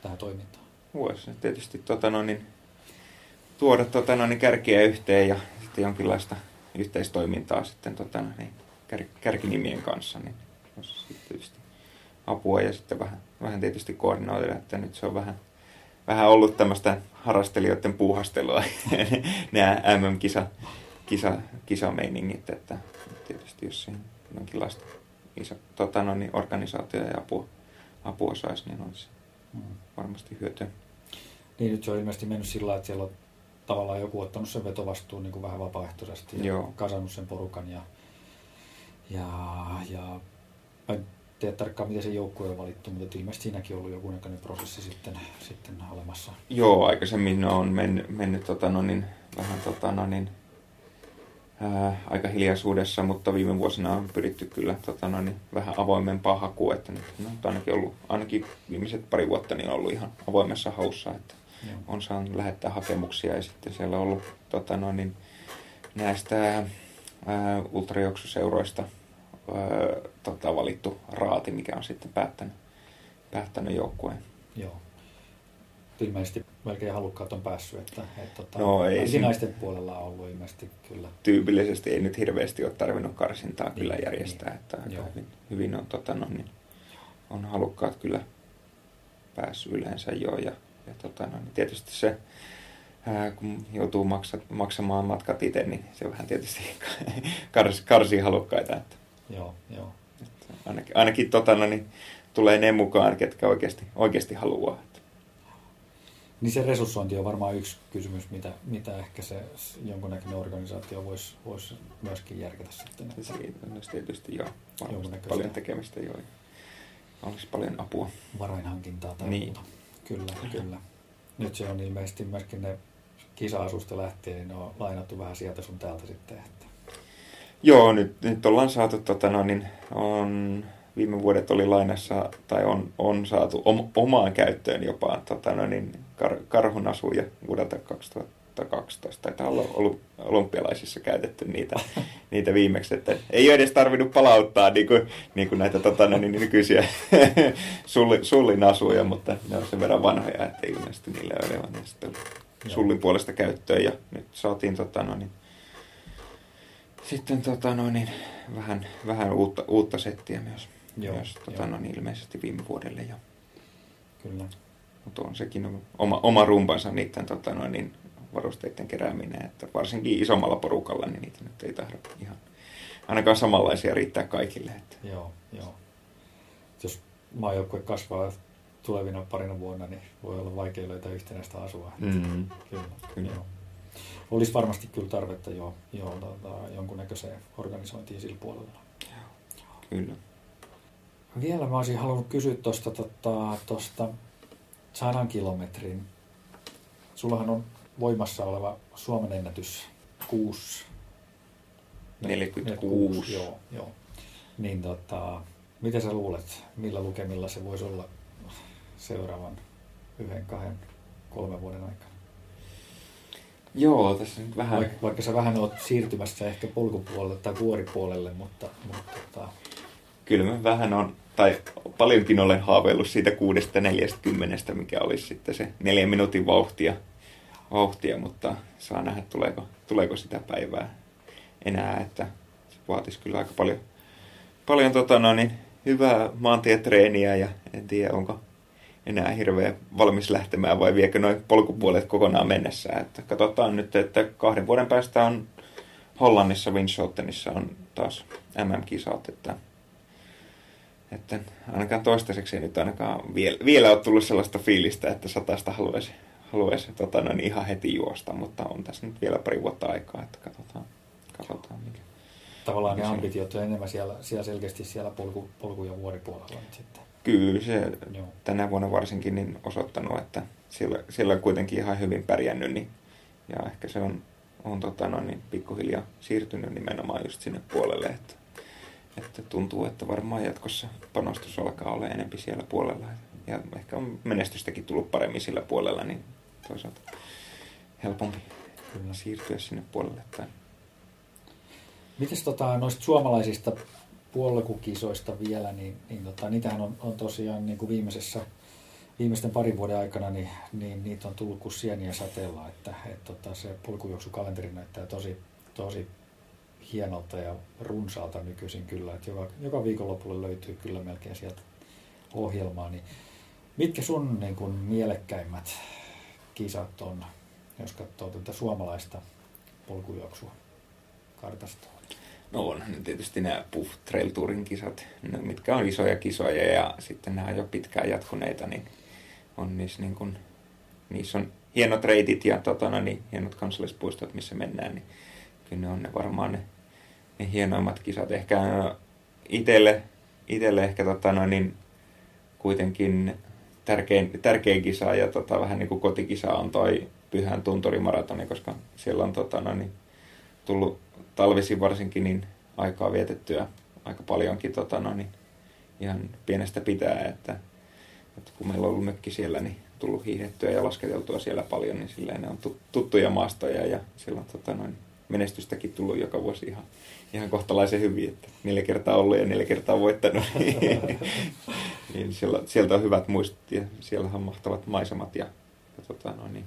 tähän toimintaan? Voisi tietysti tota, no, niin, tuoda tota, no, niin, kärkiä yhteen ja sitten jonkinlaista yhteistoimintaa sitten tota, no, niin, kär, kärkinimien kanssa. Niin, tietysti apua ja sitten vähän, vähän tietysti koordinoida, että nyt se on vähän, vähän ollut tämmöistä harrastelijoiden puuhastelua, [laughs] nämä MM-kisa, kisa, että tietysti jos siinä jonkinlaista iso, tota, no, niin organisaatio ja apua, apua saisi, niin olisi mm. varmasti hyötyä. Niin nyt se on ilmeisesti mennyt sillä että siellä on tavallaan joku ottanut sen vetovastuun niin kuin vähän vapaaehtoisesti ja Joo. kasannut sen porukan ja, ja, ja tiedä tarkkaan, miten se joukkue on valittu, mutta ilmeisesti siinäkin on ollut joku näköinen prosessi sitten, sitten olemassa. Joo, aikaisemmin on mennyt, mennyt tota, no niin, vähän tota, no niin, ää, aika hiljaisuudessa, mutta viime vuosina on pyritty kyllä tota, no niin, vähän avoimempaa hakua, että nyt no, ainakin, ollut, ainakin viimeiset pari vuotta niin on ollut ihan avoimessa haussa, että Joo. on saanut lähettää hakemuksia ja sitten siellä on ollut tota, no niin, näistä ää, ultrajuoksuseuroista öö, tota, valittu raati, mikä on sitten päättänyt, päättänyt joukkueen. Joo. Ilmeisesti melkein halukkaat on päässyt, että, että tota, no, ei siinä, naisten puolella on ollut ilmeisesti kyllä. Tyypillisesti ei nyt hirveästi ole tarvinnut karsintaa niin, kyllä järjestää, niin, että aika hyvin, hyvin on, tota, no, niin, on halukkaat kyllä päässyt yleensä jo ja, ja tota, no, niin tietysti se ää, kun joutuu maksa, maksamaan matkat itse, niin se vähän tietysti [laughs] kars, karsii halukkaita. Että Joo, joo. Että ainakin, ainakin tota, no, niin, tulee ne mukaan, ketkä oikeasti, oikeasti haluaa. Niin se resurssointi on varmaan yksi kysymys, mitä, mitä ehkä se jonkunnäköinen organisaatio voisi vois myöskin järkätä sitten. Että Siitä olisi tietysti jo paljon tekemistä jo. Olisi paljon apua. Varainhankintaa tai niin. muuta. Kyllä, kyllä. Nyt se on ilmeisesti myöskin ne kisa-asusta lähtien, niin ne on lainattu vähän sieltä sun täältä sitten. Että... Joo, nyt, nyt ollaan saatu, tota, no, niin on, viime vuodet oli lainassa, tai on, on saatu om, omaan käyttöön jopa tota, no, niin, kar, karhunasuja vuodelta 2012. Taitaa olla ollut olympialaisissa käytetty niitä, [laughs] niitä viimeksi, että ei ole edes tarvinnut palauttaa niin kuin, niin kuin näitä tota, no, niin, nykyisiä [laughs] sulli, sullin asuja, mutta ne on sen verran vanhoja, että ei ilmeisesti niillä ole vaan sitten sullin puolesta käyttöön ja nyt saatiin tota, no, niin, sitten tota, no, niin, vähän, vähän uutta, uutta settiä myös, Joo, myös tota, no, niin, ilmeisesti viime vuodelle jo. Kyllä. Mutta on sekin oma, oma rumpansa niiden tota, no, niin, varusteiden kerääminen, että varsinkin isommalla porukalla, niin niitä nyt ei tahdo ihan ainakaan samanlaisia riittää kaikille. Että. Joo, joo. Jos maajoukkue kasvaa tulevina parina vuonna, niin voi olla vaikea löytää yhtenäistä asua. Mm-hmm. Kyllä, kyllä. Joo. Olisi varmasti kyllä tarvetta jo, jo tota, jonkunnäköiseen organisointiin sillä puolella. Joo. Kyllä. Vielä mä olisin halunnut kysyä tuosta tota, tosta sadan kilometrin. Sullahan on voimassa oleva Suomen ennätys 6. 46. 46 joo, joo. Niin tota, mitä sä luulet, millä lukemilla se voisi olla seuraavan yhden, kahden, kolmen vuoden aikana? Joo, tässä nyt vähän... Vaikka, vaikka sä vähän oot siirtymässä ehkä polkupuolelle tai vuoripuolelle, mutta... mutta tota... Kyllä mä vähän on, tai paljonkin olen haaveillut siitä kuudesta neljästäkymmenestä, mikä olisi sitten se neljän minuutin vauhtia, vauhtia mutta saa nähdä, tuleeko, tuleeko sitä päivää enää, että se vaatisi kyllä aika paljon, paljon tota no, niin, hyvää maantietreeniä ja en tiedä, onko enää hirveän valmis lähtemään vai viekö noin polkupuolet kokonaan mennessä. Että katsotaan nyt, että kahden vuoden päästä on Hollannissa Winshottenissa on taas MM-kisat, että, että ainakaan toistaiseksi ei nyt ainakaan vielä, vielä ole tullut sellaista fiilistä, että satasta haluaisi, haluaisi tota, noin ihan heti juosta, mutta on tässä nyt vielä pari vuotta aikaa, että katsotaan, katsotaan mikä. Tavallaan ne ambitiot on enemmän siellä, siellä selkeästi siellä polku, polku- ja vuoripuolella nyt sitten. Kyllä se Joo. tänä vuonna varsinkin niin osoittanut, että siellä, siellä on kuitenkin ihan hyvin pärjännyt. Niin, ja ehkä se on, on tota, no, niin pikkuhiljaa siirtynyt nimenomaan just sinne puolelle, että, että tuntuu, että varmaan jatkossa panostus alkaa olla enempi siellä puolella. Ja ehkä on menestystäkin tullut paremmin sillä puolella, niin toisaalta helpompi Kyllä. siirtyä sinne puolelle päin. Mites tota, noista suomalaisista puolkukisoista vielä, niin, niin tota, niitähän on, on tosiaan niin kuin viimeisessä, viimeisten parin vuoden aikana, niin, niin niitä on tullut kuin sieniä sateella, että et, tota, se polkujuoksukalenteri näyttää tosi, tosi hienolta ja runsaalta nykyisin kyllä, että joka, joka viikonlopulle löytyy kyllä melkein sieltä ohjelmaa, niin mitkä sun niin kuin, mielekkäimmät kisat on, jos katsoo tätä suomalaista polkujuoksua kartastoa? No on tietysti nämä Puff Trail Tourin kisat, mitkä on isoja kisoja ja sitten nämä jo pitkään jatkuneita, niin on niissä, niin kuin, niissä on hienot reitit ja tota, no, niin, hienot kansallispuistot, missä mennään, niin kyllä ne on ne varmaan ne, ne hienoimmat kisat. Ehkä itselle, itselle ehkä tota, no, niin, kuitenkin tärkein, tärkein kisa ja tota, vähän niin kuin kotikisa on toi Pyhän tuntorimaratoni, koska siellä on tota, no, niin, tullut talvisin varsinkin niin aikaa vietettyä aika paljonkin tota, no, niin ihan pienestä pitää, että, että kun meillä on ollut mökki siellä, niin tullut hiihdettyä ja lasketeltua siellä paljon, niin silleen ne on tuttuja maastoja ja siellä on tota, noin, menestystäkin tullut joka vuosi ihan, ihan kohtalaisen hyvin, että neljä kertaa ollut ja neljä kertaa voittanut, [laughs] niin siellä, sieltä on hyvät muistot ja siellä on mahtavat maisemat ja, ja tota, no, niin.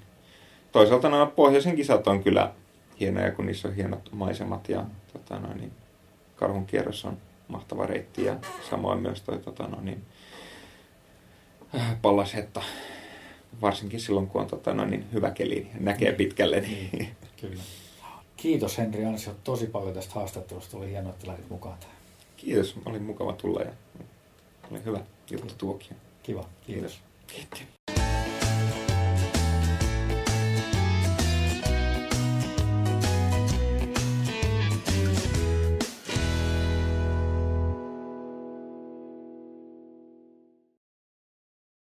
toisaalta nämä pohjoisen kisat on kyllä hienoja, kun niissä on hienot maisemat ja tota, no, niin, karhun kierros on mahtava reitti ja samoin myös toi tota, no, niin, äh, pallashetta, varsinkin silloin kun on tota, no, niin, hyvä keli näkee pitkälle. Niin. niin. Kyllä. Kiitos Henri Ansio tosi paljon tästä haastattelusta. Oli hienoa, että lähdit mukaan tähän. Kiitos, oli mukava tulla ja oli hyvä, juttu tuokin. Kiva, kiitos. Kiitos.